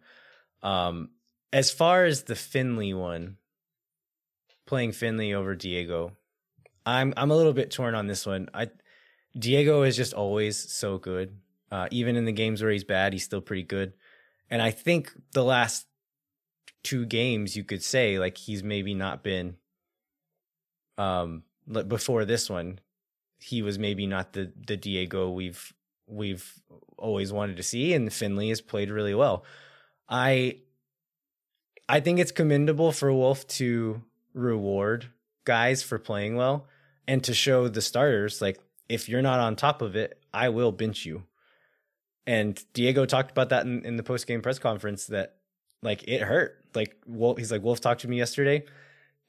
Um, as far as the Finlay one, playing Finlay over Diego, I'm I'm a little bit torn on this one. I Diego is just always so good. Uh, even in the games where he's bad, he's still pretty good. And I think the last two games, you could say like he's maybe not been. Um, before this one, he was maybe not the the Diego we've we've always wanted to see, and Finlay has played really well. I I think it's commendable for Wolff to reward guys for playing well and to show the starters like if you're not on top of it, I will bench you. And Diego talked about that in, in the post game press conference that like it hurt. Like Wolff, he's like Wolff talked to me yesterday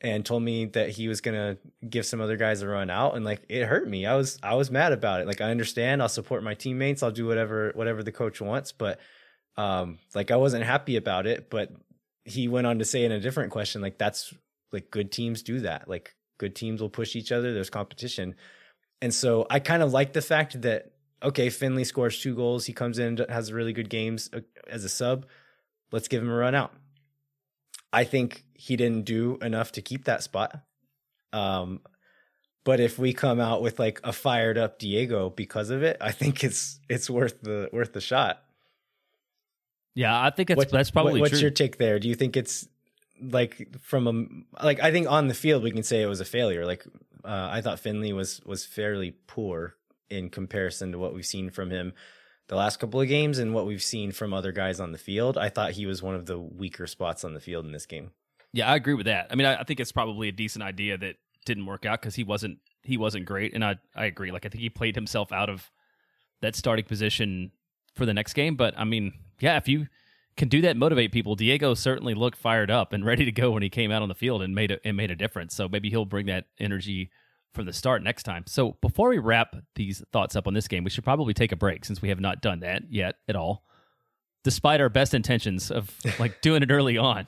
and told me that he was gonna give some other guys a run out, and like it hurt me. I was I was mad about it. Like I understand, I'll support my teammates, I'll do whatever whatever the coach wants, but um like I wasn't happy about it. But he went on to say in a different question, like that's like good teams do that. Like good teams will push each other. There's competition. And so I kind of like the fact that okay, Finlay scores two goals. He comes in, has really good games uh, as a sub. Let's give him a run out. I think he didn't do enough to keep that spot. Um, but if we come out with like a fired up Diego because of it, I think it's it's worth the worth the shot. Yeah, I think that's What- that's probably what- what's true. your take there? Do you think it's like from a like I think on the field we can say it was a failure. Like uh, I thought Finlay was was fairly poor in comparison to what we've seen from him the last couple of games and what we've seen from other guys on the field. I thought he was one of the weaker spots on the field in this game. Yeah, I agree with that. I mean, I, I think it's probably a decent idea that didn't work out because he wasn't he wasn't great, and I I agree. Like I think he played himself out of that starting position for the next game. But I mean, yeah, if you can do that, motivate people. Diego certainly looked fired up and ready to go when he came out on the field and made a, and made a difference. So maybe he'll bring that energy from the start next time. So before we wrap these thoughts up on this game, we should probably take a break since we have not done that yet at all, despite our best intentions of like doing it early on.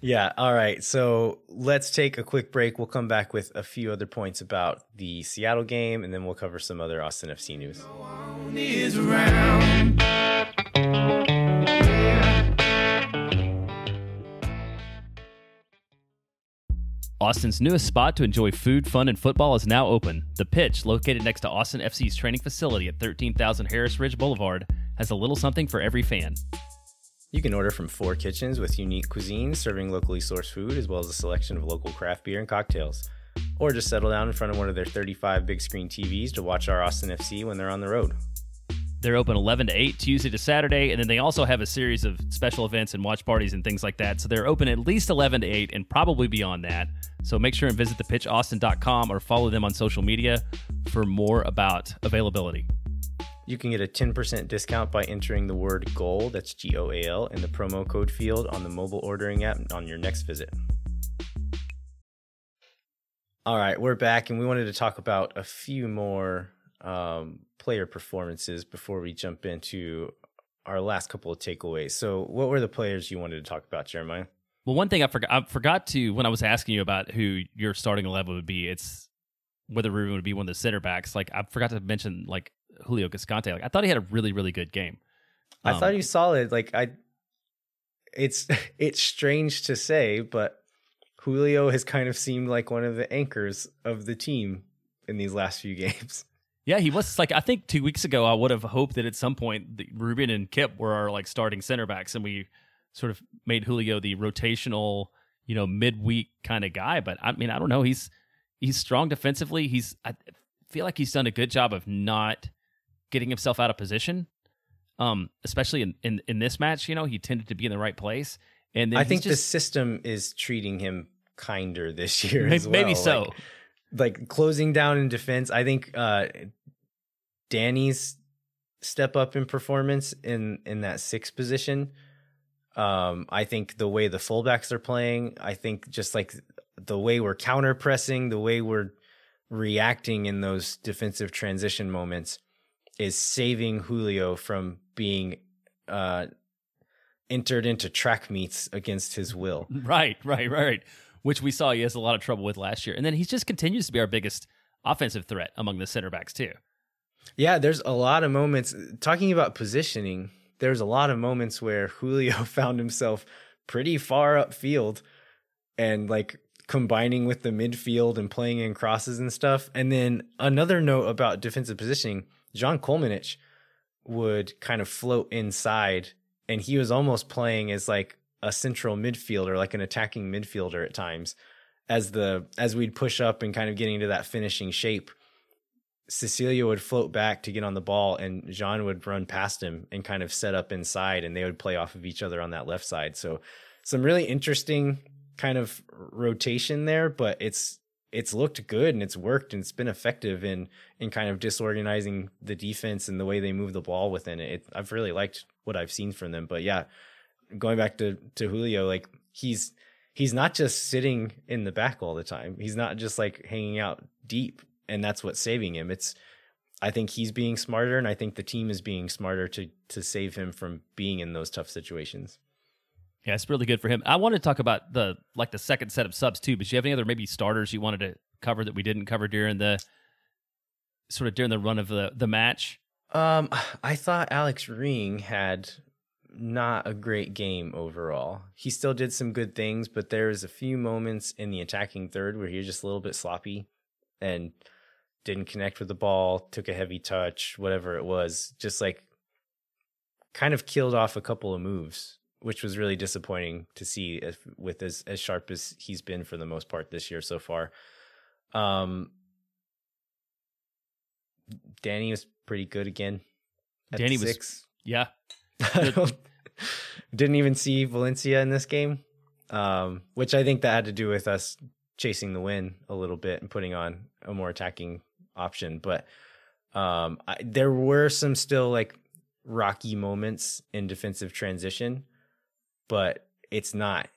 Yeah. All right. So let's take a quick break. We'll come back with a few other points about the Seattle game, and then we'll cover some other Austin FC news. is around. Austin's newest spot to enjoy food, fun, and football is now open. The Pitch, located next to Austin FC's training facility at 13,000 Harris Ridge Boulevard, has a little something for every fan. You can order from four kitchens with unique cuisines serving locally sourced food as well as a selection of local craft beer and cocktails. Or just settle down in front of one of their 35 big screen TVs to watch our Austin FC when they're on the road. They're open 11 to 8 Tuesday to Saturday, and then they also have a series of special events and watch parties and things like that. So they're open at least 11 to 8 and probably beyond that. So make sure and visit thepitchaustin.com or follow them on social media for more about availability. You can get a 10% discount by entering the word GOAL, that's G O A L, in the promo code field on the mobile ordering app on your next visit. All right, we're back, and we wanted to talk about a few more um, player performances before we jump into our last couple of takeaways. So, what were the players you wanted to talk about, Jeremiah? Well, one thing I forgot I forgot to when I was asking you about who your starting eleven would be, it's whether Ruben would be one of the center backs. Like I forgot to mention like Julio Cascante. Like I thought he had a really really good game. I Um, thought he was solid. Like I, it's it's strange to say, but Julio has kind of seemed like one of the anchors of the team in these last few games. Yeah, he was like I think two weeks ago I would have hoped that at some point the, Ruben and Kipp were our like starting center backs, and we sort of made Julio the rotational, you know, midweek kind of guy. But I mean, I don't know. He's he's strong defensively. He's I feel like he's done a good job of not getting himself out of position. Um, especially in, in, in this match, you know, he tended to be in the right place. And I think just, the system is treating him kinder this year. Maybe, well. maybe so. Like, like, closing down in defense. I think uh, Danny's step up in performance in in that sixth position. Um, I think the way the fullbacks are playing, I think just like the way we're counter pressing, the way we're reacting in those defensive transition moments is saving Julio from being uh, entered into track meets against his will. Right, right, right. Which we saw he has a lot of trouble with last year. And then he just continues to be our biggest offensive threat among the center backs, too. Yeah, there's a lot of moments talking about positioning. There's a lot of moments where Julio found himself pretty far upfield and like combining with the midfield and playing in crosses and stuff. And then another note about defensive positioning, Žan Kolmanič would kind of float inside and he was almost playing as like a central midfielder, like an attacking midfielder at times. As the as we'd push up and kind of getting into that finishing shape, Cecilio would float back to get on the ball, and Žan would run past him and kind of set up inside, and they would play off of each other on that left side. So, some really interesting kind of rotation there, but it's it's looked good and it's worked and it's been effective in in kind of disorganizing the defense and the way they move the ball within it. it. I've really liked what I've seen from them. But yeah, going back to to Julio, like he's he's not just sitting in the back all the time. He's not just like hanging out deep and that's what's saving him. It's I think he's being smarter and I think the team is being smarter to to save him from being in those tough situations. Yeah, it's really good for him. I want to talk about the like the second set of subs too, but do you have any other maybe starters you wanted to cover that we didn't cover during the sort of during the run of the the match? Um, I thought Alex Ring had not a great game overall. He still did some good things, but there was a few moments in the attacking third where he was just a little bit sloppy and didn't connect with the ball, took a heavy touch, whatever it was, just like kind of killed off a couple of moves which was really disappointing to see if, with as as sharp as he's been for the most part this year so far. Um, Danny was pretty good again. Danny was yeah. didn't even see Valencia in this game, um, which I think that had to do with us chasing the win a little bit and putting on a more attacking option. But um, I, there were some still like rocky moments in defensive transition but it's not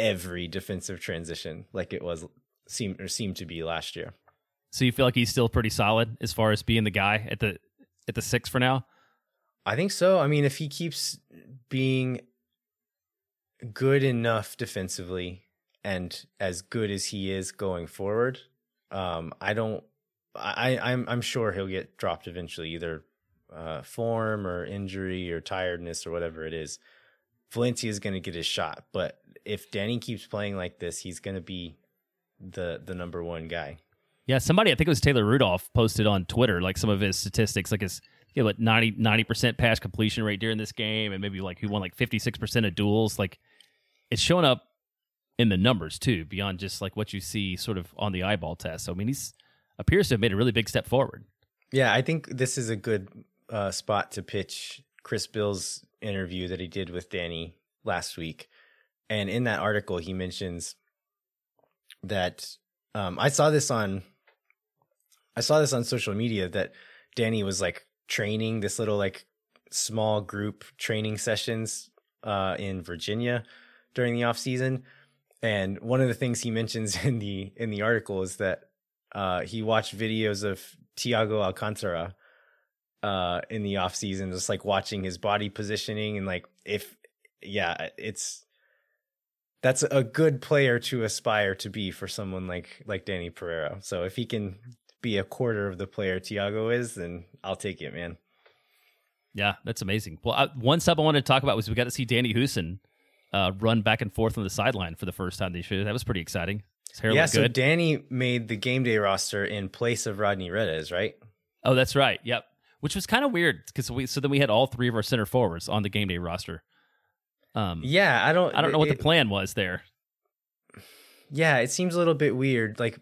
every defensive transition like it was seemed or seemed to be last year. So you feel like he's still pretty solid as far as being the guy at the at the six for now? I think so. I mean, if he keeps being good enough defensively and as good as he is going forward, um, I don't. I, I'm I'm sure he'll get dropped eventually, either uh, form or injury or tiredness or whatever it is. Valencia is going to get his shot. But if Danny keeps playing like this, he's going to be the the number one guy. Yeah, somebody I think it was Taylor Rudolph posted on Twitter like some of his statistics, like his you know, what 90 percent pass completion rate during this game, and maybe like he won like fifty six percent of duels. Like it's showing up in the numbers too, beyond just like what you see sort of on the eyeball test. So I mean, he's appears to have made a really big step forward. Yeah, I think this is a good uh, spot to pitch Chris Bils' interview that he did with Danny last week. And in that article, he mentions that um, I saw this on I saw this on social media that Danny was like training this little like small group training sessions uh, in Virginia during the off season. And one of the things he mentions in the in the article is that uh, he watched videos of Thiago Alcantara uh in the off season just like watching his body positioning and like if yeah it's that's a good player to aspire to be for someone like like Danny Pereira. So if he can be a quarter of the player Thiago is, then I'll take it, man. Yeah, that's amazing. Well, I, one sub I wanted to talk about was we got to see Danny Hoesen uh, run back and forth on the sideline for the first time this year. That was pretty exciting. His hair yeah, so good. Danny made the game day roster in place of Rodney Redes, right? oh, that's right. Yep. Which was kind of weird because we so then we had all three of our center forwards on the game day roster. Um, Yeah, I don't. I don't know what the plan was there. Yeah, it seems a little bit weird. Like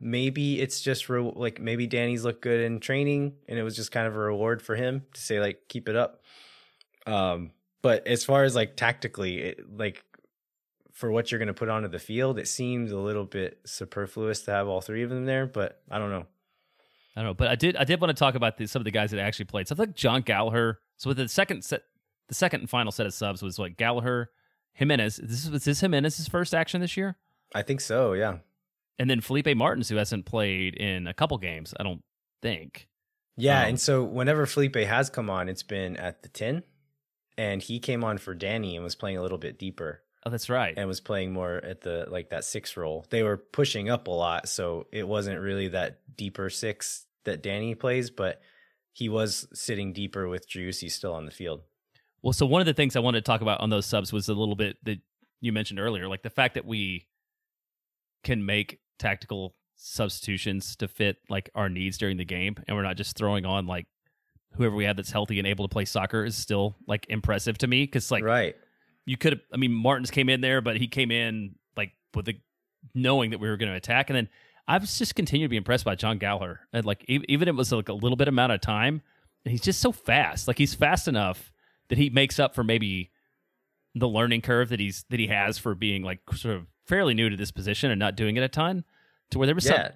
maybe it's just re- like maybe Danny's looked good in training, and it was just kind of a reward for him to say like keep it up. Um, but as far as like tactically, it, like for what you're going to put onto the field, it seems a little bit superfluous to have all three of them there. But I don't know. I don't know, but I did I did want to talk about the, some of the guys that actually played. So I think Jon Gallagher. So with the second set, the second and final set of subs was like Gallagher, Jimenez. This was this Jimenez's first action this year, I think so. Yeah. and then Felipe Martins, who hasn't played in a couple games. I don't think. Yeah, Um, and so whenever Felipe has come on, it's been at the 10 and he came on for Danny and was playing a little bit deeper Oh, that's right. and was playing more at the like that 6 role. They were pushing up a lot, so it wasn't really that deeper 6 that Danny plays, but he was sitting deeper with Driussi still on the field. Well, so one of the things I wanted to talk about on those subs was a little bit that you mentioned earlier, like the fact that we can make tactical substitutions to fit like our needs during the game, and we're not just throwing on like whoever we have that's healthy and able to play soccer is still like impressive to me because like right. you could have. I mean, Martins came in there, but he came in like with the knowing that we were going to attack, and then I was just continued to be impressed by Jon Gallagher. And like even it was like a little bit amount of time, and he's just so fast. Like he's fast enough that he makes up for maybe the learning curve that he's that he has for being like sort of fairly new to this position and not doing it a ton. To where there was some Yeah.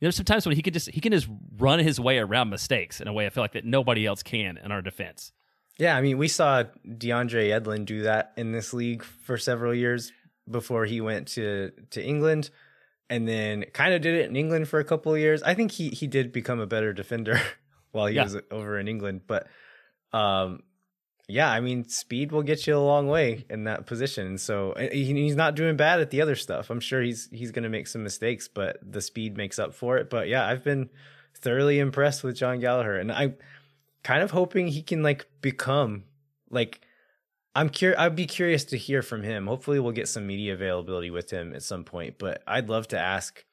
There's some times when he can just he can just run his way around mistakes in a way I feel like that nobody else can in our defense. Yeah, I mean, we saw DeAndre Yedlin do that in this league for several years before he went to to England, and then kind of did it in England for a couple of years. I think he he did become a better defender while he Yeah. was over in England, but um, yeah, I mean, speed will get you a long way in that position. So uh, he's not doing bad at the other stuff. I'm sure he's he's going to make some mistakes, but the speed makes up for it. But yeah, I've been thoroughly impressed with Jon Gallagher, and I'm kind of hoping he can like become like I'm curious. I'd be curious to hear from him. Hopefully, we'll get some media availability with him at some point. But I'd love to ask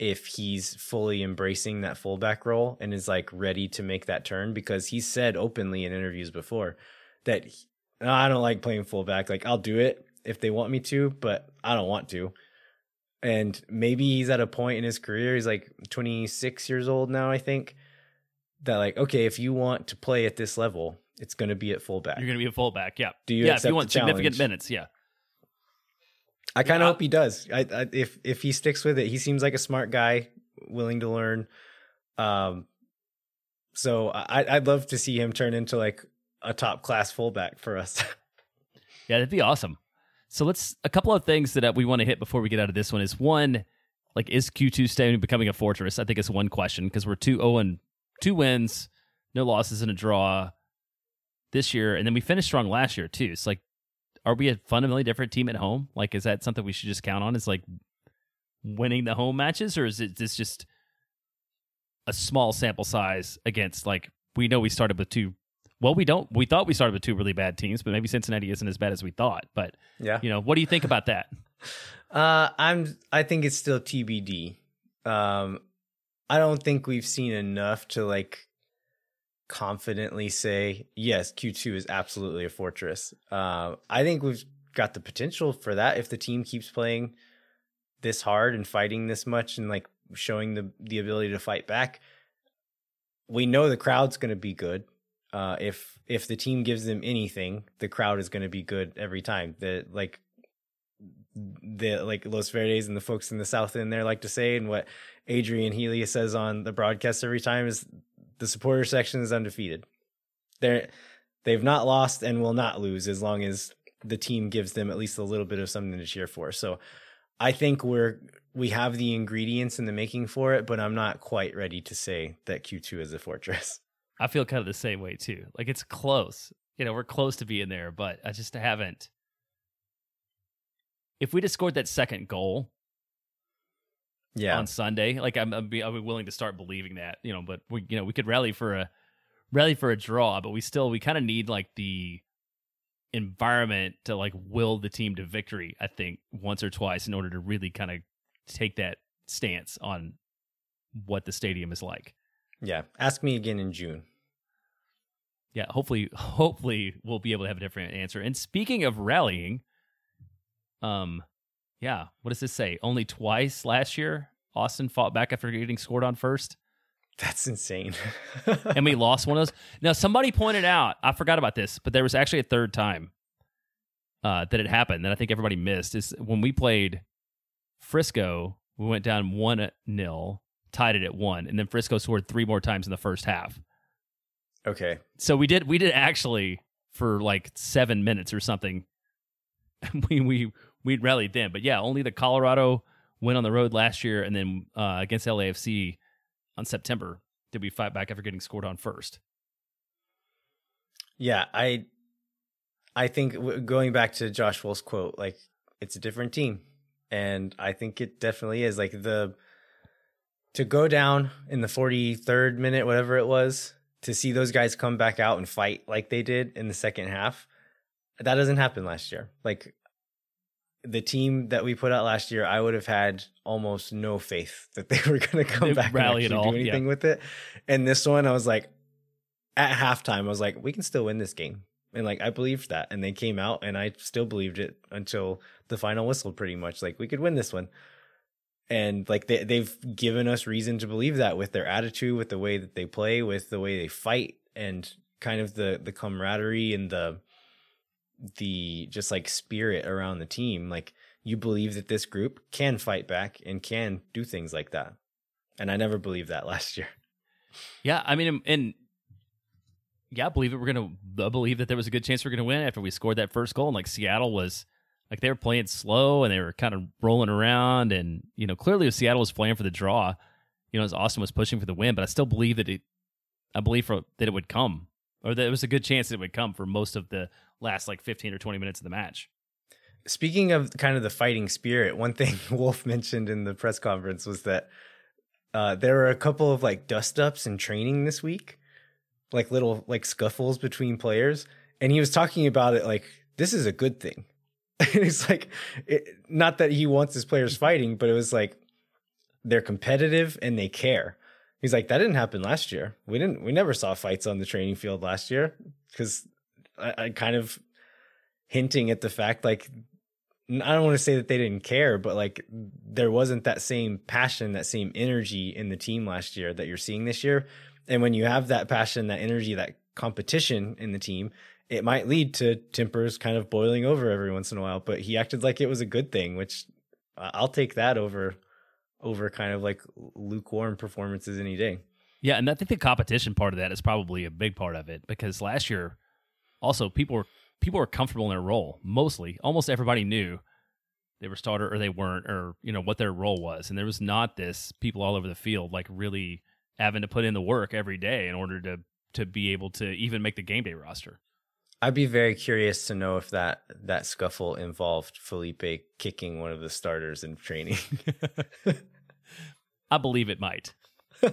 if he's fully embracing that fullback role and is like ready to make that turn because he said openly in interviews before that "No, I don't like playing fullback. Like I'll do it if they want me to, but I don't want to. And maybe he's at a point in his career. He's like 26 years old now, I think. That like, okay, if you want to play at this level, it's going to be at fullback. You're going to be a fullback, yeah. Do you yeah, if you want significant minutes, yeah. I kind of Yeah. hope he does. I, I if if he sticks with it, he seems like a smart guy, willing to learn. Um, so I I'd love to see him turn into like a top class fullback for us. Yeah, that'd be awesome. So let's a couple of things that uh, we want to hit before we get out of this one is one, like is Q2 staying becoming a fortress? I think it's one question because we're two zero and two wins, no losses and a draw this year, and then we finished strong last year too. It's like, are we a fundamentally different team at home? Like, is that something we should just count on? Is like winning the home matches, or is it this just a small sample size against like we know we started with two well, we don't. We thought we started with two really bad teams, but maybe Cincinnati isn't as bad as we thought. But yeah. you know, what do you think about that? Uh, I'm. I think it's still TBD. Um, I don't think we've seen enough to like confidently say yes. Q2 is absolutely a fortress. Uh, I think we've got the potential for that if the team keeps playing this hard and fighting this much and like showing the the ability to fight back. We know the crowd's going to be good. Uh, if if the team gives them anything, the crowd is going to be good every time. The like the like Los Verdes and the folks in the South End there like to say, and what Adrian Healey says on the broadcast every time is the supporter section is undefeated. They're they've not lost and will not lose as long as the team gives them at least a little bit of something to cheer for. So I think we're we have the ingredients in the making for it, but I'm not quite ready to say that Q2 is a fortress. I feel kind of the same way too. Like it's close. You know, we're close to being there, but I just haven't. If we'd have scored that second goal Yeah. on Sunday, like I'm, I'm, be, I'm willing to start believing that. You know, but we, you know, we could rally for a rally for a draw, but we still we kind of need like the environment to like will the team to victory. I think once or twice in order to really kind of take that stance on what the stadium is like. Yeah. Ask me again in June. Yeah, hopefully, hopefully we'll be able to have a different answer. And speaking of rallying, um, yeah, what does this say? Only twice last year, Austin fought back after getting scored on first, That's insane. and we lost one of those. Now, somebody pointed out, I forgot about this, but there was actually a third time uh, that it happened that I think everybody missed. Is when we played Frisco, we went down one nil, tied it at one, and then Frisco scored three more times in the first half. okay. so we did we did actually for like seven minutes or something we we we rallied then but yeah only the colorado went on the road last year and then uh, against lafc on september did we fight back after getting scored on first Yeah, I I think going back to Josh Wolff's quote, like it's a different team, and I think it definitely is. Like the to go down in the forty third minute, whatever it was, to see those guys come back out and fight like they did in the second half, that doesn't happen last year. Like the team that we put out last year, I would have had almost no faith that they were going to come They'd back and rally all, do yeah. anything with it. And this one, I was like, at halftime, I was like, we can still win this game. And like, I believed that. And they came out and I still believed it until the final whistle, pretty much. Like, we could win this one. And like, they, they've given us reason to believe that with their attitude, with the way that they play, with the way they fight, and kind of the, the camaraderie and the, the just like spirit around the team. Like, you believe that this group can fight back and can do things like that. And I never believed that last year. yeah i mean um, and yeah i believe that we're gonna believe that there was a good chance we're gonna win after we scored that first goal and like seattle was like they were playing slow and they were kind of rolling around and you know clearly seattle was playing for the draw you know as austin was pushing for the win but i still believe that it i believe for, that it would come or that it was a good chance that it would come for most of the last like 15 or 20 minutes of the match Speaking of kind of the fighting spirit, one thing Wolff mentioned in the press conference was that uh, there were a couple of like dust ups in training this week, like little like scuffles between players, and he was talking about it like this is a good thing. and it's like, it, not that he wants his players fighting, but it was like they're competitive and they care. He's like, that didn't happen last year. We didn't. We never saw fights on the training field last year because I, kind of hinting at the fact like I don't want to say that they didn't care, but like there wasn't that same passion, that same energy in the team last year that you're seeing this year. And when you have that passion, that energy, that competition in the team, it might lead to tempers kind of boiling over every once in a while. But he acted like it was a good thing, which I'll take that over over kind of like lukewarm performances any day. Yeah, and I think the competition part of that is probably a big part of it because last year, also people were people were comfortable in their role. Mostly, almost everybody knew they were starter or they weren't, or you know what their role was, and there was not this people all over the field like really having to put in the work every day in order to to be able to even make the game day roster. I'd be very curious to know if that that scuffle involved Felipe kicking one of the starters in training. I believe it might.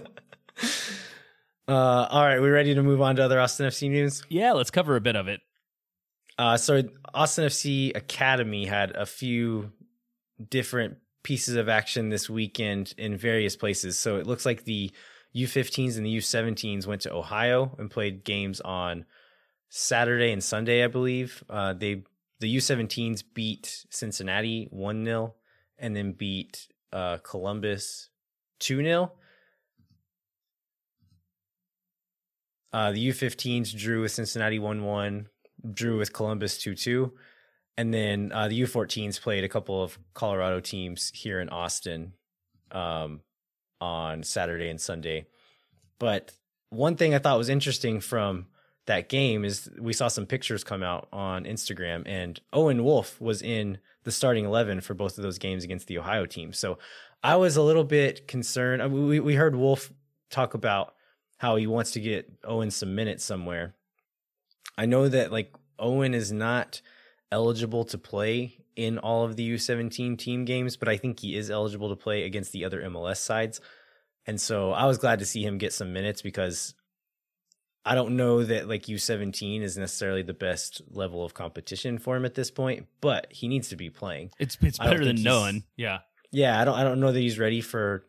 uh, all right, we ready to move on to other Austin FC news? Yeah, let's cover a bit of it. Uh, so Austin FC Academy had a few different pieces of action this weekend in various places. So it looks like the U15s and the U17s went to Ohio and played games on Saturday and Sunday, I believe. Uh, they the U17s beat Cincinnati one 0 and then beat uh, Columbus two 0 Uh, the U15s drew with Cincinnati 1 1, drew with Columbus 2 2. And then uh, the U14s played a couple of Colorado teams here in Austin um, on Saturday and Sunday. But one thing I thought was interesting from that game is we saw some pictures come out on Instagram, and Owen Wolff was in the starting 11 for both of those games against the Ohio team. So I was a little bit concerned. Mean, we, we heard Wolff talk about how he wants to get Owen some minutes somewhere. I know that like Owen is not eligible to play in all of the U17 team games, but I think he is eligible to play against the other MLS sides. And so I was glad to see him get some minutes because I don't know that like U17 is necessarily the best level of competition for him at this point, but he needs to be playing. It's it's better than he's- none. Yeah. Yeah, I don't I don't know that he's ready for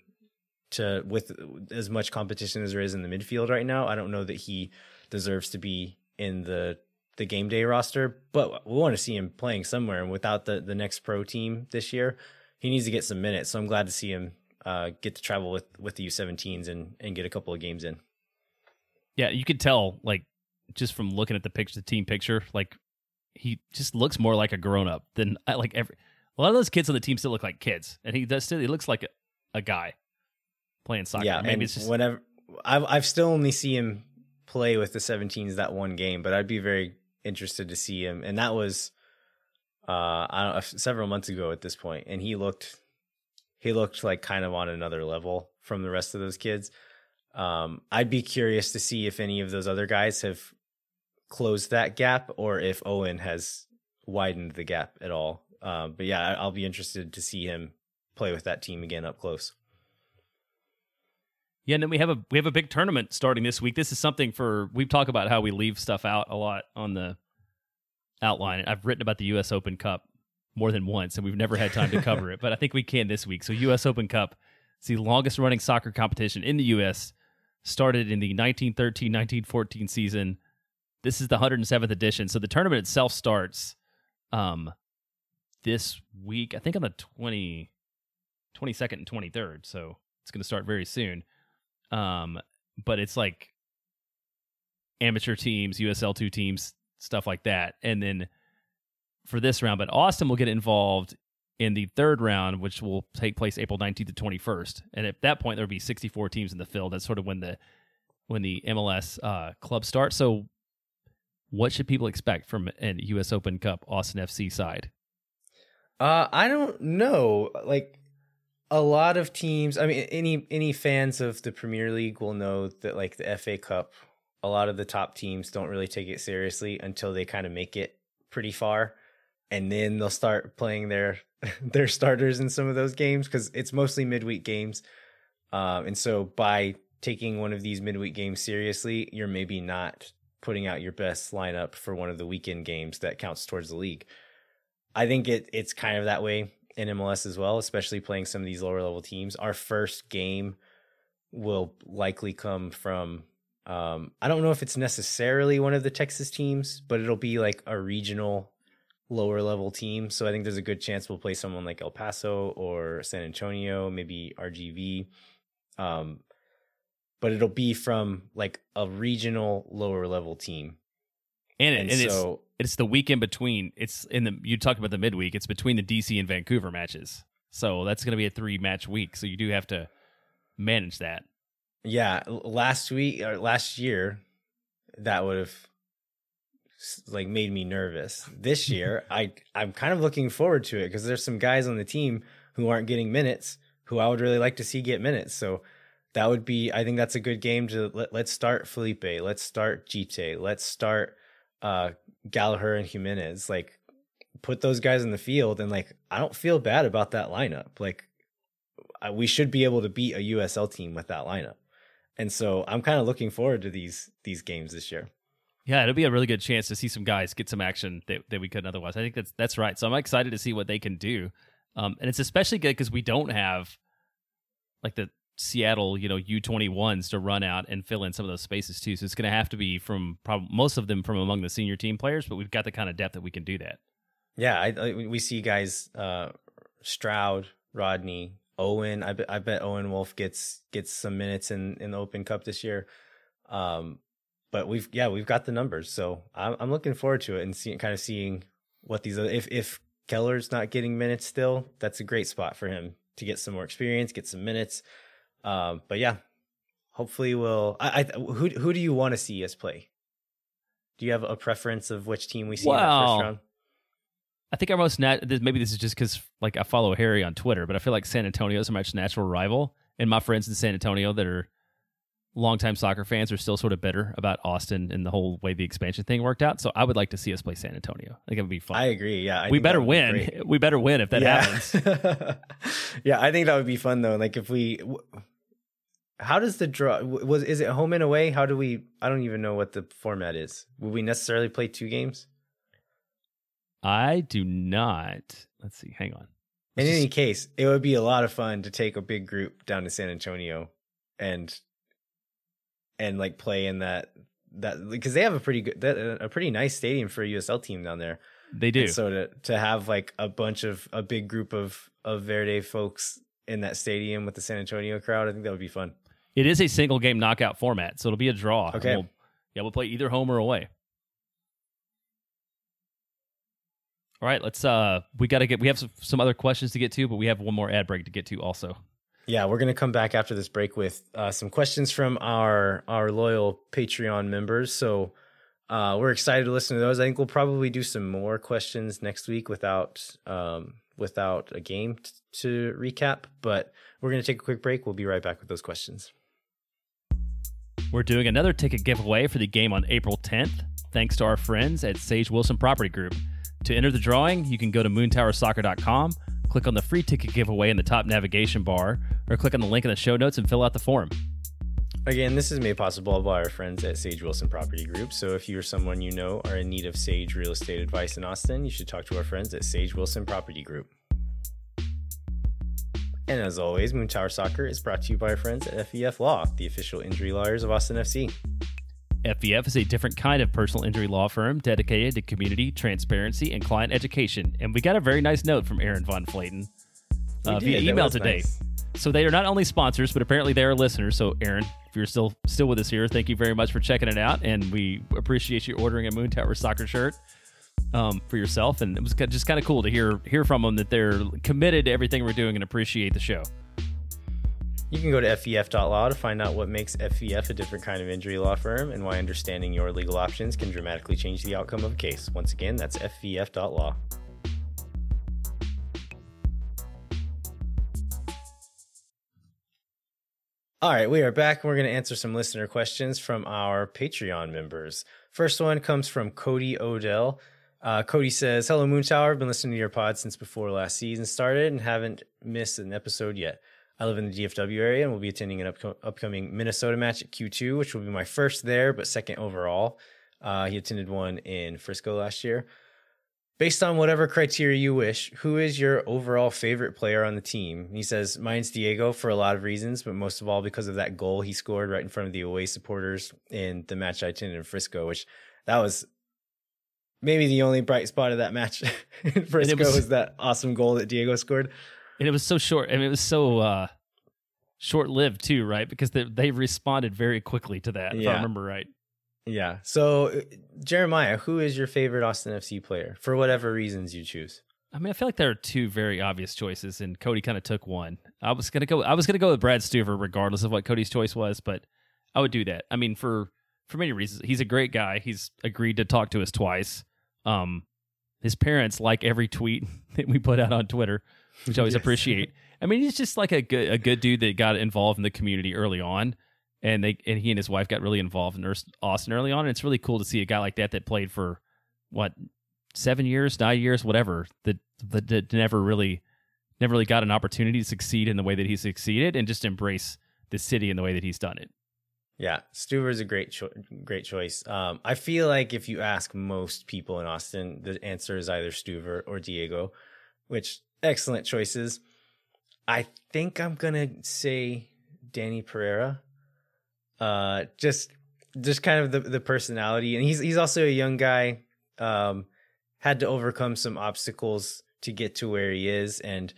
to with as much competition as there is in the midfield right now. I don't know that he deserves to be in the the game day roster, but we want to see him playing somewhere. And without the the next pro team this year, he needs to get some minutes. So I'm glad to see him uh, get to travel with with the U17s and and get a couple of games in. Yeah, you could tell like just from looking at the picture, the team picture, like he just looks more like a grown up than like every. A lot of those kids on the team still look like kids, and he does still. He looks like a, a guy playing soccer. yeah, maybe it's just whenever I've I've still only see him play with the 17s that one game, but I'd be very interested to see him. And that was uh I don't know, several months ago at this point, and he looked he looked like kind of on another level from the rest of those kids. Um, I'd be curious to see if any of those other guys have closed that gap or if Owen has widened the gap at all. Um, but yeah, I'll be interested to see him play with that team again up close. Yeah, and then we have a we have a big tournament starting this week. This is something for we've talked about how we leave stuff out a lot on the outline. I've written about the U.S. Open Cup more than once, and we've never had time to cover it, but I think we can this week. So, U.S. Open Cup, it's the longest running soccer competition in the U.S. Started in the 1913-1914 season. This is the 107th edition. So the tournament itself starts um this week. I think on the 20 22nd and 23rd. So it's going to start very soon. Um, but it's like amateur teams, USL two teams, stuff like that. And then for this round, but Austin will get involved in the third round, which will take place April 19th to 21st. And at that point, there'll be 64 teams in the field. That's sort of when the when the MLS uh, club starts. So, what should people expect from an U.S. Open Cup Austin FC side? Uh, I don't know. Like a lot of teams. I mean, any any fans of the Premier League will know that like the FA Cup, a lot of the top teams don't really take it seriously until they kind of make it pretty far, and then they'll start playing their their starters in some of those games because it's mostly midweek games. Um, and so by taking one of these midweek games seriously, you're maybe not putting out your best lineup for one of the weekend games that counts towards the league. I think it it's kind of that way in MLS as well, especially playing some of these lower level teams. Our first game will likely come from um, I don't know if it's necessarily one of the Texas teams, but it'll be like a regional lower level team. So I think there's a good chance we'll play someone like El Paso or San Antonio, maybe RGV. Um, but it'll be from like a regional lower level team. And, And, and it's so it's the weekend between. It's in the you talked about the midweek. It's between the DC and Vancouver matches. So that's going to be a three match week. So you do have to manage that. Yeah, last week or last year, that would have like made me nervous. This year, I I'm kind of looking forward to it because there's some guys on the team who aren't getting minutes who I would really like to see get minutes. So that would be I think that's a good game to let, let's start Felipe, let's start Djite, let's start uh Gallagher and Jimenez. Like put those guys in the field and like I don't feel bad about that lineup. Like I, we should be able to beat a USL team with that lineup. And so I'm kind of looking forward to these these games this year. Yeah, it'll be a really good chance to see some guys get some action that, that we couldn't otherwise. I think that's that's right. So I'm excited to see what they can do. Um, and it's especially good because we don't have like the Seattle, you know, U21s to run out and fill in some of those spaces too. So it's going to have to be from prob- most of them from among the senior team players, but we've got the kind of depth that we can do that. Yeah, I, I we see guys uh Stroud, Rodney, Owen. I bet I bet Owen Wolff gets gets some minutes in in the Open Cup this year. Um but we've yeah, we've got the numbers. So I'm I'm looking forward to it and seeing kind of seeing what these other if if Keller's not getting minutes still, that's a great spot for him to get some more experience, get some minutes. Um but yeah, hopefully we'll I, I who who do you want to see us play? Do you have a preference of which team we see in that Wow. first round? I think our most nat- this- maybe this is just because like I follow Harry on Twitter, but I feel like San Antonio is much natural rival, and my friends in San Antonio that are longtime soccer fans are still sort of bitter about Austin and the whole way the expansion thing worked out. So I would like to see us play San Antonio. I think it would be fun. I agree. Yeah, I we better win. great. We better win if that yeah. happens. yeah, I think that would be fun though. Like if we, how does the draw was is it home and away? How do we? I don't even know what the format is. Will we necessarily play two games? I do not. Let's see. Hang on. In Let's any just- case, it would be a lot of fun to take a big group down to San Antonio and and like play in that that because they have a pretty good that, a pretty nice stadium for a USL team down there. they do. And so to to have like a bunch of a big group of of Verde folks in that stadium with the San Antonio crowd, I think that would be fun. It is a single game knockout format, so it'll be a draw. Okay. We'll- yeah, we'll play either home or away. All right, let's uh we got to get we have some, some other questions to get to, but we have one more ad break to get to also. Yeah, we're gonna come back after this break with uh, some questions from our our loyal Patreon members. So uh, we're excited to listen to those. I think we'll probably do some more questions next week without um, without a game t- to recap. But we're gonna take a quick break. We'll be right back with those questions. We're doing another ticket giveaway for the game on April 10th, thanks to our friends at Sage Wilson Property Group. To enter the drawing, you can go to moontowersoccer.com, click on the free ticket giveaway in the top navigation bar, or click on the link in the show notes and fill out the form. Again, this is made possible by our friends at Sage Wilson Property Group. So if you or someone you know are in need of Sage real estate advice in Austin, you should talk to our friends at Sage Wilson Property Group. And as always, Moon Tower Soccer is brought to you by our friends at FVF Law, the official injury lawyers of Austin FC. FVF is a different kind of personal injury law firm dedicated to community, transparency, and client education. And we got a very nice note from Aaron Von Flayton uh, via email today. nice. So they are not only sponsors, but apparently they are listeners. So Aaron, if you're still still with us here, thank you very much for checking it out, and we appreciate you ordering a Moon Tower soccer shirt um, for yourself. And it was just kind of cool to hear hear from them that they're committed to everything we're doing and appreciate the show. You can go to FVF.law to find out what makes FVF a different kind of injury law firm and why understanding your legal options can dramatically change the outcome of a case. Once again, that's FVF.law. All right, we are back. We're going to answer some listener questions from our Patreon members. First one comes from Cody Odell. Uh, Cody says, Hello, Moon Tower. I've been listening to your pod since before last season started and haven't missed an episode yet. I live in the DFW area and will be attending an upco- upcoming Minnesota match at Q2, which will be my first there, but second overall. Uh, he attended one in Frisco last year. Based on whatever criteria you wish, who is your overall favorite player on the team? He says, Mine's Diego for a lot of reasons, but most of all because of that goal he scored right in front of the away supporters in the match I attended in Frisco, which that was maybe the only bright spot of that match in Frisco was- was that awesome goal that Diego scored. And it was so short. I mean, it was so uh, short lived too, right? Because they, they responded very quickly to that, if I remember right. Yeah. So, uh, Jeremiah, who is your favorite Austin FC player for whatever reasons you choose? I mean, I feel like there are two very obvious choices, and Cody kind of took one. I was gonna go. I was gonna go with Brad Stuver, regardless of what Cody's choice was, but I would do that. I mean, for for many reasons, he's a great guy. He's agreed to talk to us twice. Um, his parents like every tweet that we put out on Twitter, which I always Yes. appreciate. I mean, he's just like a good a good dude that got involved in the community early on, and they and he and his wife got really involved in Austin early on. And it's really cool to see a guy like that that played for what seven years, nine years, whatever that that, that never really never really got an opportunity to succeed in the way that he succeeded, and just embrace the city in the way that he's done it. Yeah, Stuver is a great cho- great choice. Um, I feel like if you ask most people in Austin, the answer is either Stuver or Diego, which excellent choices. I think I'm gonna say Danny Pereira. Uh, just just kind of the the personality, and he's he's also a young guy. Um, had to overcome some obstacles to get to where he is, and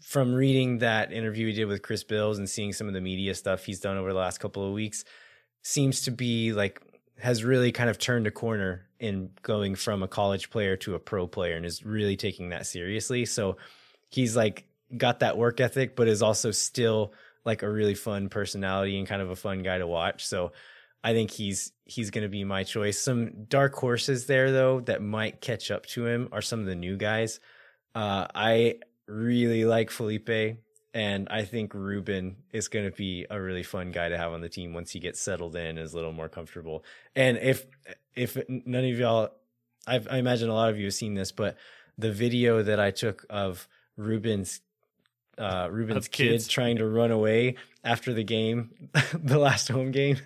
from reading that interview he did with Chris Bils and seeing some of the media stuff he's done over the last couple of weeks, seems to be like has really kind of turned a corner in going from a college player to a pro player and is really taking that seriously. So he's like got that work ethic, but is also still like a really fun personality and kind of a fun guy to watch. So I think he's he's going to be my choice. Some dark horses there though that might catch up to him are some of the new guys. Uh, I really like Felipe, and I think Ruben is going to be a really fun guy to have on the team once he gets settled in is a little more comfortable. And if if none of y'all, I've, I imagine a lot of you have seen this, but the video that I took of Ruben's uh, Ruben's Of kid kids. trying to run away after the game, the last home game.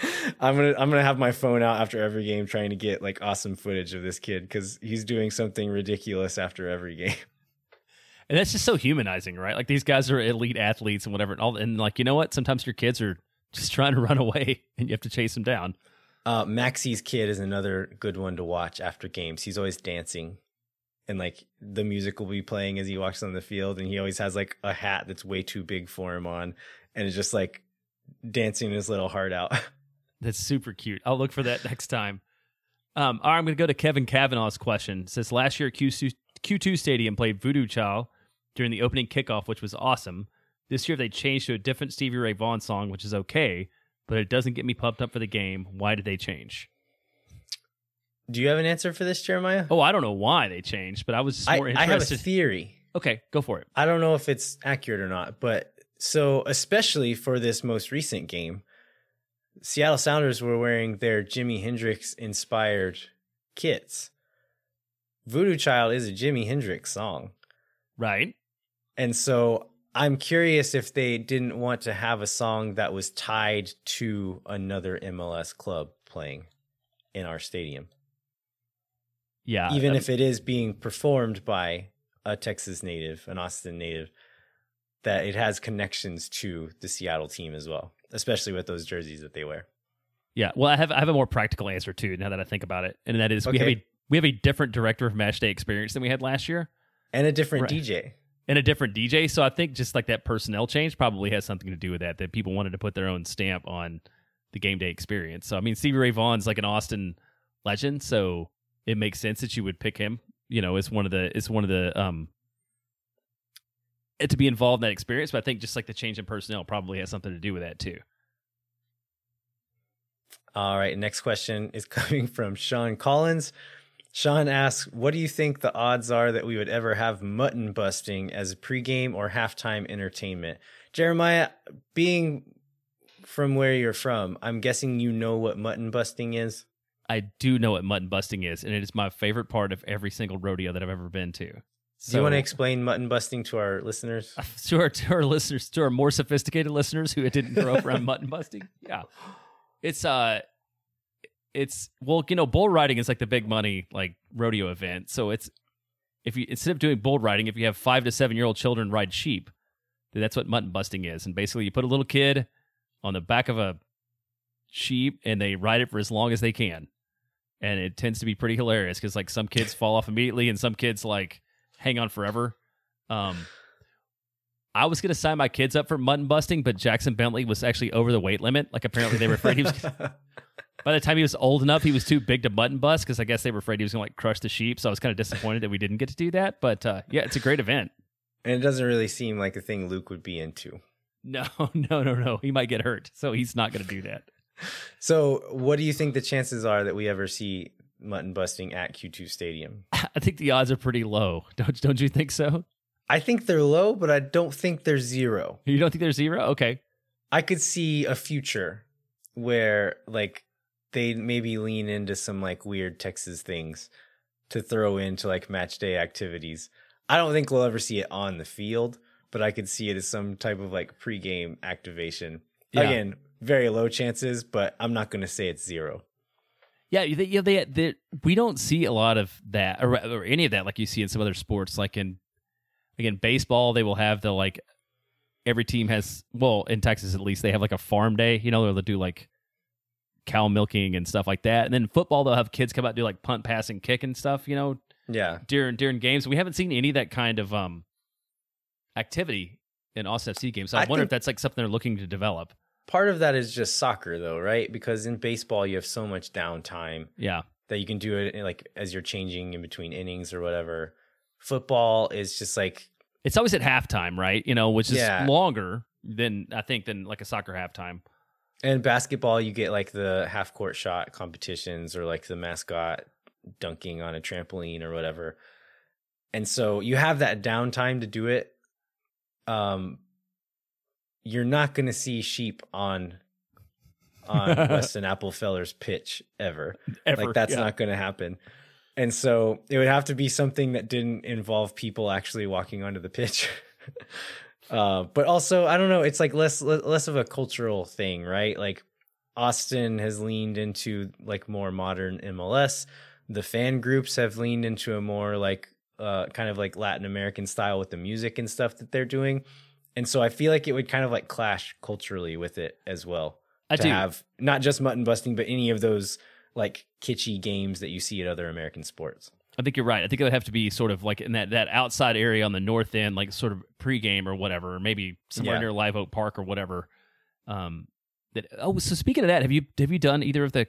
I'm gonna I'm gonna have my phone out after every game trying to get like awesome footage of this kid because he's doing something ridiculous after every game. And that's just so humanizing, right? Like these guys are elite athletes and whatever, and all. And like you know what? Sometimes your kids are just trying to run away, and you have to chase them down. Uh, Maxi's kid is another good one to watch after games. He's always dancing, and like the music will be playing as he walks on the field, and he always has like a hat that's way too big for him on, and it's just like dancing his little heart out. That's super cute. I'll look for that next time. Um, all right, I'm going to go to Kevin Kavanaugh's question. It says last year Q2, Q2 Stadium played Voodoo Child during the opening kickoff, which was awesome. This year they changed to a different Stevie Ray Vaughan song, which is okay, but it doesn't get me pumped up for the game. Why did they change? Do you have an answer for this, Jeremiah? Oh, I don't know why they changed, but I was just I, more I have a theory. okay, go for it. I don't know if it's accurate or not, but so especially for this most recent game, Seattle Sounders were wearing their Jimi Hendrix inspired kits. Voodoo Child is a Jimi Hendrix song. Right. And so I'm curious if they didn't want to have a song that was tied to another MLS club playing in our stadium, Yeah. even um, if it is being performed by a Texas native, an Austin native, that it has connections to the Seattle team as well, especially with those jerseys that they wear. Yeah, well, I have I have a more practical answer too. Now that I think about it, and that is we have a we have a different director of match day experience than we had last year, And a different Right. DJ. And a different DJ. So I think just like that personnel change probably has something to do with that. That people wanted to put their own stamp on the game day experience. So I mean, Stevie Ray Vaughan's like an Austin legend, so it makes sense that you would pick him. You know, as one of the it's one of the um to be involved in that experience. But I think just like the change in personnel probably has something to do with that too. All right, next question is coming from Sean Collins. Sean asks, "What do you think the odds are that we would ever have mutton busting as a pregame or halftime entertainment?" Jeremiah, being from where you're from, I'm guessing you know what mutton busting is. I do know what mutton busting is, and it is my favorite part of every single rodeo that I've ever been to. Do you want to explain mutton busting to our listeners? to our, to our listeners, to our more sophisticated listeners who didn't grow up around mutton busting? Yeah, it's uh, it's well, you know, bull riding is like the big money like rodeo event. So it's if you instead of doing bull riding, if you have five to seven year old children ride sheep, then that's what mutton busting is. And basically, you put a little kid on the back of a sheep and they ride it for as long as they can. And it tends to be pretty hilarious because like some kids fall off immediately and some kids like hang on forever. Um, I was gonna sign my kids up for mutton busting, but Jackson Bentley was actually over the weight limit. Like apparently they were afraid he was. By the time he was old enough, he was too big to mutton bust because I guess they were afraid he was gonna like crush the sheep. So I was kind of disappointed that we didn't get to do that. But uh, yeah, it's a great event. and it doesn't really seem like a thing Luke would be into. No, no, no, no. He might get hurt, so he's not gonna do that. So, what do you think the chances are that we ever see mutton busting at Q2 Stadium? I think the odds are pretty low. Don't don't you think so? I think they're low, but I don't think they're zero. You don't think they're zero? Okay. I could see a future where like they maybe lean into some like weird Texas things to throw into like match day activities. I don't think we'll ever see it on the field, but I could see it as some type of like pregame activation. Yeah. Again, very low chances, but I'm not going to say it's zero. Yeah, they, you know, they, they, we don't see a lot of that or, or any of that like you see in some other sports. Like in again baseball, they will have the like every team has well in Texas at least they have like a farm day. You know, they'll do like cow milking and stuff like that. And then football, they'll have kids come out and do like punt, pass, and kick and stuff. You know, Yeah. during during games. We haven't seen any of that kind of um activity in Austin FC games. So I, I wonder if that's like something they're looking to develop. Part of that is just soccer though, right? Because in baseball you have so much downtime Yeah. that you can do it like as you're changing in between innings or whatever. Football is just like It's always at halftime, right? You know, which is Yeah. longer than I think than like a soccer halftime. And basketball, you get like the half court shot competitions or like the mascot dunking on a trampoline or whatever. And so you have that downtime to do it. Um, you're not going to see sheep on on Weston Appelfeller's pitch ever. Ever. Like that's yeah. not going to happen. And so it would have to be something that didn't involve people actually walking onto the pitch. Uh, but also, I don't know. It's like less less of a cultural thing, right? Like Austin has leaned into like more modern MLS. The fan groups have leaned into a more like uh, kind of like Latin American style with the music and stuff that they're doing. And so I feel like it would kind of like clash culturally with it as well. I to do. have not just mutton busting, but any of those like kitschy games that you see at other American sports. I think you're right. I think it would have to be sort of like in that, that outside area on the north end, like sort of pregame or whatever, or maybe somewhere Yeah. near Live Oak Park or whatever. Um, that oh, so speaking of that, have you have you done either of the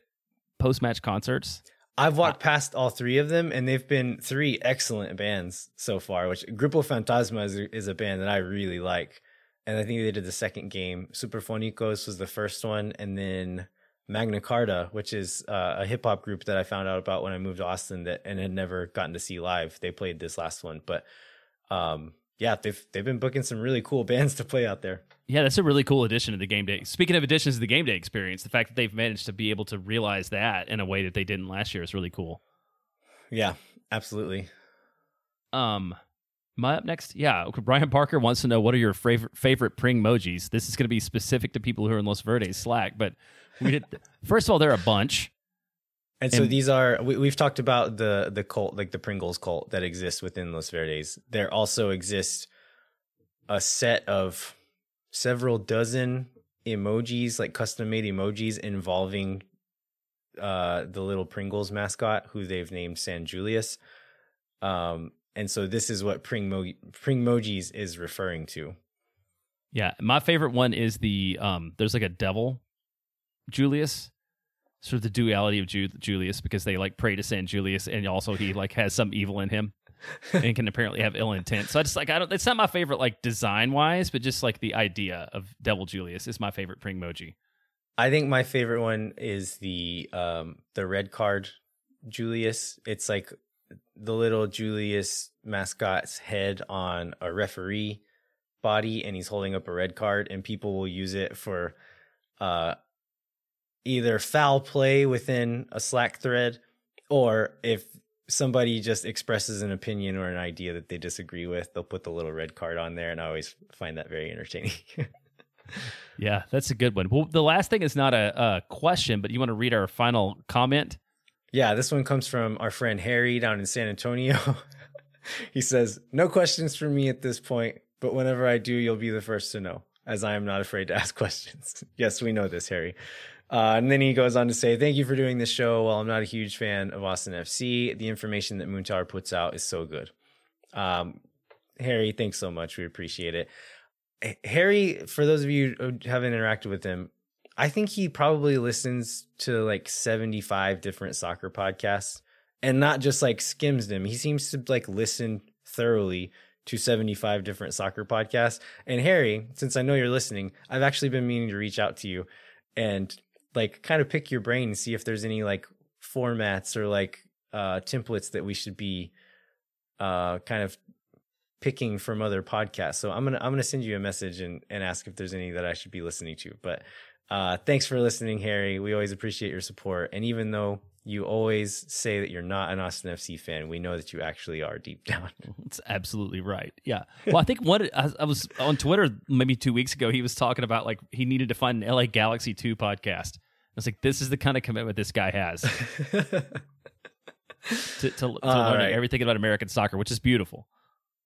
post match concerts? I've walked past all three of them, and they've been three excellent bands so far. Which Grupo Fantasma is, is a band that I really like, and I think they did the second game. Superfonicos was the first one, and then Magna Carda, which is uh, a hip hop group that I found out about when I moved to Austin, that and had never gotten to see live. They played this last one, but um, yeah, they've they've been booking some really cool bands to play out there. Yeah, that's a really cool addition to the game day. Speaking of additions to the game day experience, the fact that they've managed to be able to realize that in a way that they didn't last year is really cool. Yeah, absolutely. Um, my up next, yeah, okay, Brian Parker wants to know what are your favorite favorite pring emojis. This is going to be specific to people who are in Los Verdes Slack, but we did. first of all, they're a bunch. And so And- these are we, we've talked about the the cult like the Pringles cult that exists within Los Verdes. There also exists a set of several dozen emojis, like custom made emojis involving uh the little Pringles mascot who they've named San Julius. Um and so this is what Pringmo Pringmojis is referring to. Yeah, my favorite one is the um. There's like a devil, Julius, sort of the duality of Ju- Julius because they like pray to San Julius, and also he like has some evil in him and can apparently have ill intent. So I just like I don't. It's not my favorite like design wise, but just like the idea of Devil Julius is my favorite Pringmoji. I think my favorite one is the um the red card Julius. It's like the little Julius mascot's head on a referee body and he's holding up a red card and people will use it for uh either foul play within a Slack thread or if somebody just expresses an opinion or an idea that they disagree with, they'll put the little red card on there and I always find that very entertaining. Yeah, that's a good one. Well, the last thing is not a, a question, but you want to read our final comment? Yeah, this one comes from our friend Harry down in San Antonio. he says, No questions for me at this point, but whenever I do, you'll be the first to know, as I am not afraid to ask questions. yes, we know this, Harry. Uh, and then he goes on to say, Thank you for doing this show. While I'm not a huge fan of Austin FC, the information that Tower puts out is so good. Um, Harry, thanks so much. We appreciate it. Harry, for those of you who haven't interacted with him, I think he probably listens to like 75 different soccer podcasts and not just like skims them. He seems to like listen thoroughly to 75 different soccer podcasts. And Harry, since I know you're listening, I've actually been meaning to reach out to you and like kind of pick your brain and see if there's any like formats or like uh templates that we should be uh kind of picking from other podcasts. So I'm gonna I'm gonna send you a message and and ask if there's any that I should be listening to. But uh, thanks for listening, Harry. We always appreciate your support. And even though you always say that you're not an Austin FC fan, we know that you actually are deep down. That's absolutely right. Yeah. Well, I think what I, I was on Twitter maybe two weeks ago. He was talking about like he needed to find an LA Galaxy two podcast. I was like, this is the kind of commitment this guy has to, to, to learning right. everything about American soccer, which is beautiful.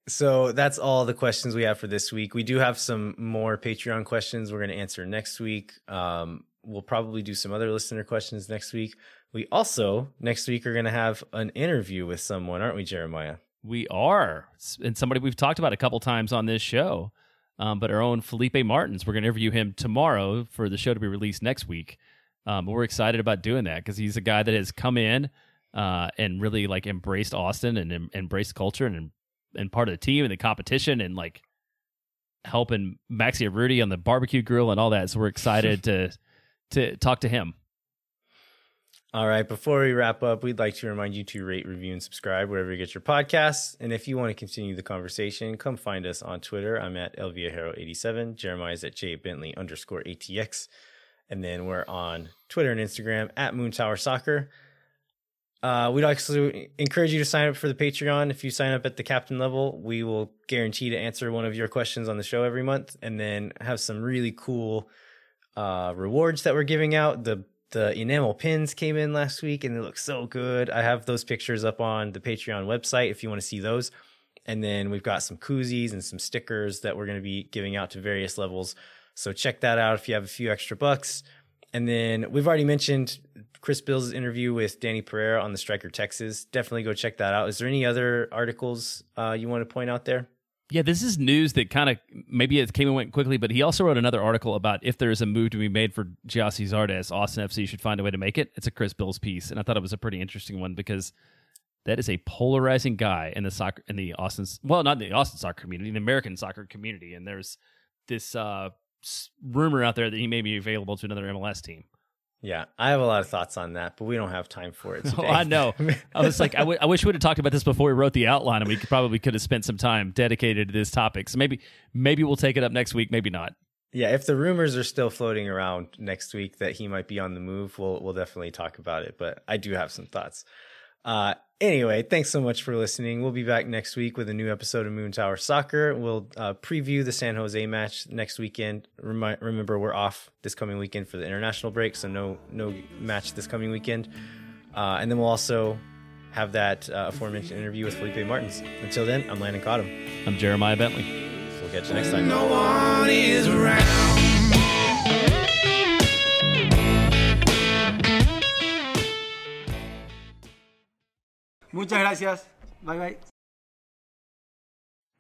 So that's all the questions we have for this week. We do have some more Patreon questions we're going to answer next week. Um, we'll probably do some other listener questions next week. We also next week are going to have an interview with someone, aren't we, Jeremiah? We are, and somebody we've talked about a couple times on this show. Um, but our own Felipe Martins, we're going to interview him tomorrow for the show to be released next week. Um, but we're excited about doing that because he's a guy that has come in uh, and really like embraced Austin and em- embraced culture and and part of the team and the competition and like helping Maxi Urruti on the barbecue grill and all that. So we're excited to to talk to him. All right. Before we wrap up, we'd like to remind you to rate, review, and subscribe wherever you get your podcasts. And if you want to continue the conversation, come find us on Twitter. I'm at elviahero87. Jeremiah's at jbentley underscore ATX. And then we're on Twitter and Instagram at Moon Tower Soccer. Uh, we'd actually encourage you to sign up for the Patreon. If you sign up at the captain level, we will guarantee to answer one of your questions on the show every month, and then have some really cool uh, rewards that we're giving out. The the enamel pins came in last week, and they look so good. I have those pictures up on the Patreon website if you want to see those. And then we've got some koozies and some stickers that we're going to be giving out to various levels. So check that out if you have a few extra bucks. And then we've already mentioned Chris Bils' interview with Danny Pereira on the Striker Texas. Definitely go check that out. Is there any other articles uh, you want to point out there? Yeah, this is news that kind of maybe it came and went quickly, but he also wrote another article about if there is a move to be made for Gyasi Zardes, Austin FC should find a way to make it. It's a Chris Bils piece, and I thought it was a pretty interesting one because that is a polarizing guy in the soccer in the Austin well, not the Austin soccer community, the American soccer community, and there's this uh, rumor out there that he may be available to another MLS team. Yeah, I have a lot of thoughts on that, but we don't have time for it. Oh, today. Oh, I know. I was like, I, w- I wish we would have talked about this before we wrote the outline, and we could, probably could have spent some time dedicated to this topic. So maybe, maybe we'll take it up next week. Maybe not. Yeah, if the rumors are still floating around next week that he might be on the move, we'll we'll definitely talk about it. But I do have some thoughts. Uh, anyway, thanks so much for listening. We'll be back next week with a new episode of Moon Tower Soccer. We'll uh, preview the San Jose match next weekend. Remi- remember, we're off this coming weekend for the international break, so no no match this coming weekend. Uh, and then we'll also have that uh, aforementioned interview with Felipe Martins. Until then, I'm Landon Cottom. I'm Jeremiah Bentley. We'll catch you next time. No Muchas gracias. Bye bye.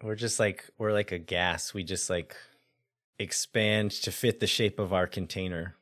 We're just like we're like a gas. We just like expand to fit the shape of our container.